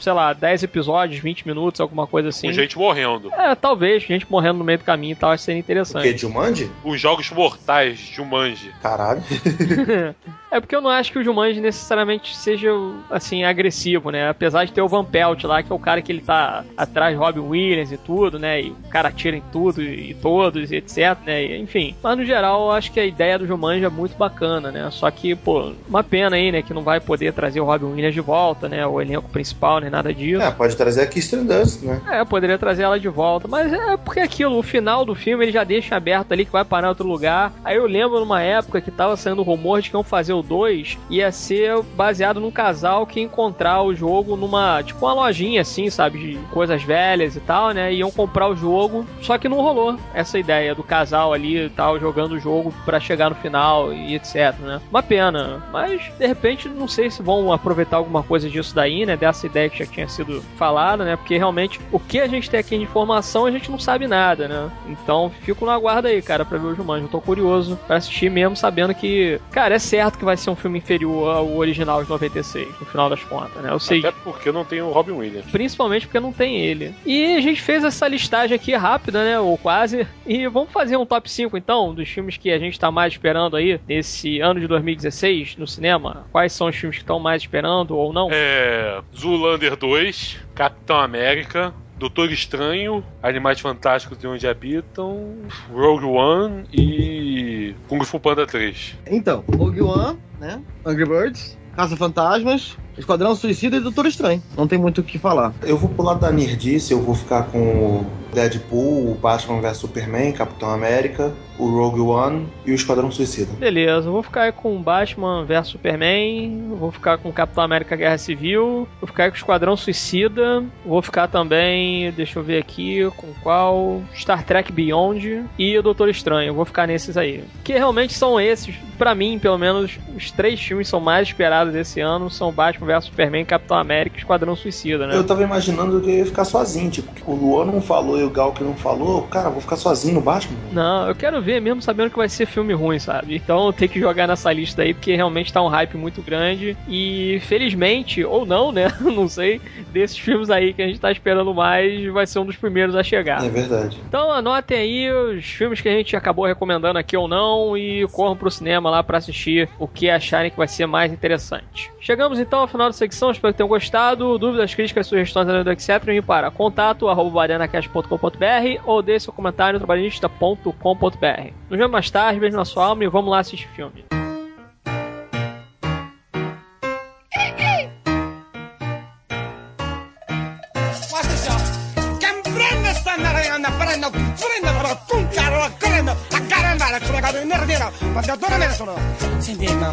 sei lá, 10 episódios, 20 minutos, alguma coisa assim. Com gente morrendo. É, talvez, gente morrendo no meio do caminho e tal, acho que seria O quê? interessante. Jumanji? Os jogos mortais de Jumanji. Caralho. É porque eu não acho que o Jumanji necessariamente seja, assim, agressivo, né? Apesar de ter o Van Pelt lá, que é o cara que ele tá atrás de Robin Williams e tudo, né? E o cara atira em tudo e todos, e etc, né? E, enfim. Mas no geral, eu acho que a ideia do Jumanji é muito bacana, né? Só que, pô, uma pena aí, né? Que não vai poder trazer o Robin Williams de volta, né? O elenco principal, nem nada disso. É, pode trazer a Kirsten Dunst, né? É, poderia trazer ela de volta, mas é porque aquilo, o final do filme ele já deixa aberto ali que vai parar em outro lugar. Aí eu lembro numa época que tava saindo rumor de que iam fazer o 2, ia ser baseado num casal que ia encontrar o jogo numa, tipo uma lojinha assim, sabe, de coisas velhas e tal, né? Iam comprar o jogo, só que não rolou essa ideia do casal ali e tal, jogando o jogo pra chegar no final e etc, né? Uma pena, mas de repente não sei se vão aproveitar alguma coisa disso daí, né? Dessa ideia que já tinha sido falada, né? Porque realmente o que a gente tem aqui de informação a gente não sabe nada, né? Então fico no aguardo aí, cara, pra ver o Jumanji. Eu tô curioso pra assistir mesmo, sabendo que, cara, é certo que vai ser um filme inferior ao original de 96, no final das contas, né? Eu sei. Até porque não tem o Robin Williams. Principalmente porque não tem ele. E a gente fez essa listagem aqui rápida, né? Ou quase. E vamos fazer um top 5 então, dos filmes que a gente tá mais esperando aí nesse ano de 2016 no cinema. Quais são os filmes que estão mais esperando ou não? É. Zoolander 2, Capitão América. Doutor Estranho, Animais Fantásticos e Onde Habitam, Rogue One e Kung Fu Panda 3. Então, Rogue One, né? Angry Birds, Caça Fantasmas, Esquadrão Suicida e Doutor Estranho. Não tem muito o que falar. Eu vou lado da nerdice, eu vou ficar com o Deadpool, o Batman vs Superman, Capitão América, o Rogue One e o Esquadrão Suicida. Beleza, eu vou ficar aí com Batman vs Superman, vou ficar com Capitão América Guerra Civil, vou ficar aí com Esquadrão Suicida, vou ficar também, deixa eu ver aqui, com qual? Star Trek Beyond e o Doutor Estranho, vou ficar nesses aí. Que realmente são esses, pra mim, pelo menos, os três filmes são mais esperados desse ano, são Batman vs Superman, Capitão América e Esquadrão Suicida, né? Eu tava imaginando que eu ia ficar sozinho, tipo, o Luan não falou e o Gal que não falou, cara, vou ficar sozinho no Batman. Não, eu quero ver mesmo sabendo que vai ser filme ruim, sabe? Então tem que jogar nessa lista aí, porque realmente tá um hype muito grande. E felizmente, ou não, né? Não sei, desses filmes aí que a gente tá esperando mais, vai ser um dos primeiros a chegar. É verdade. Então anotem aí os filmes que a gente acabou recomendando aqui ou não e corram pro cinema lá pra assistir o que acharem que vai ser mais interessante. Chegamos então ao final da secção, espero que tenham gostado. Dúvidas, críticas, sugestões, etc. E para contato arroba barianacast.com.br ou deixe seu comentário no trabalhista.com.br. Nos vemos mais tarde, beijo na sua alma e vamos lá assistir filme.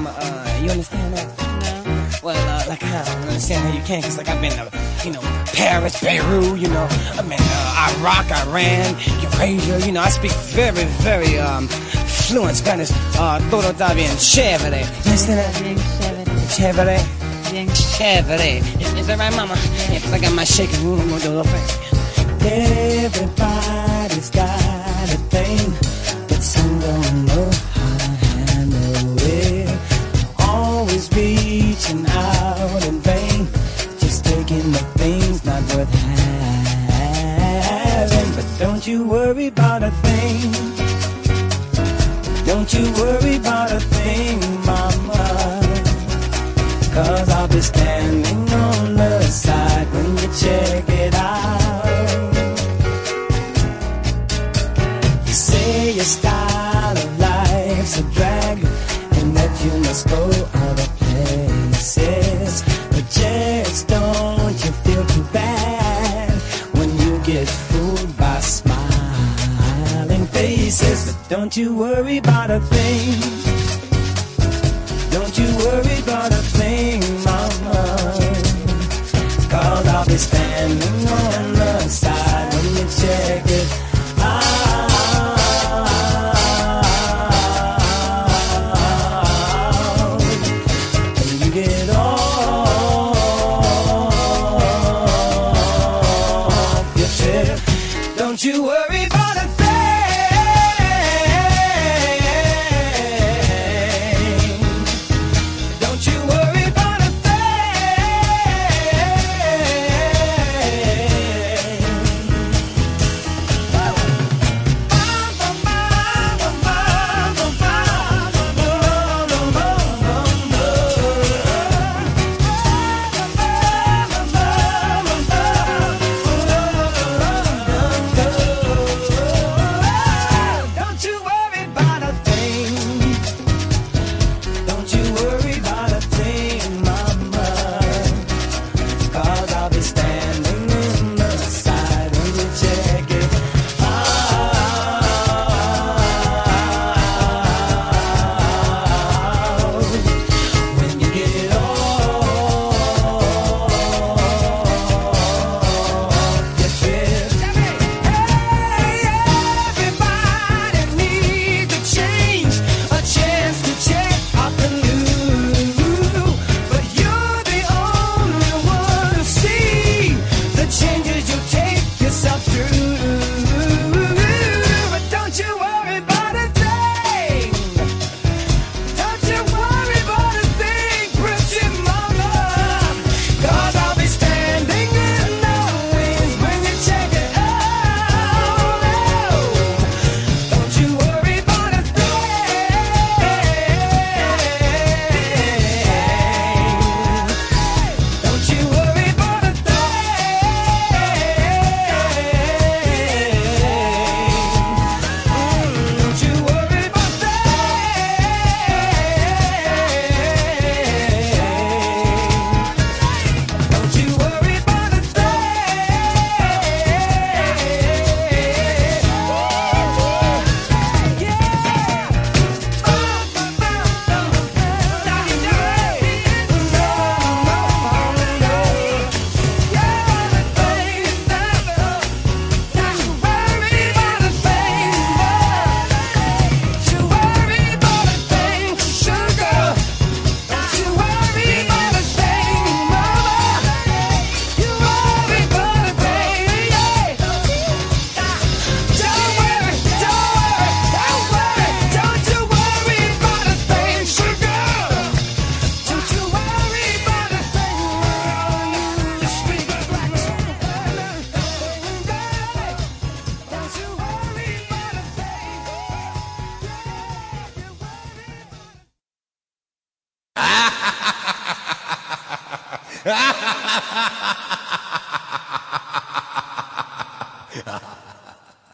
Uh, you understand that? No. Well, uh, like, I don't understand how you can, cause like I've been to, you know, Paris, Beirut, you know, I've been uh, Iraq, Iran, Eurasia, you know, I speak very, very, um, fluent Spanish, uh, todo está bien chévere. You understand that? Chévere. Chévere. Is, is that right, mama? Yeah, 'cause I got my shaking room, I'm gonna do a little thing. Everybody's got a thing, but some don't know how to handle it. Always reaching out in vain, just taking the things not worth having. But don't you worry. to worry about a thing.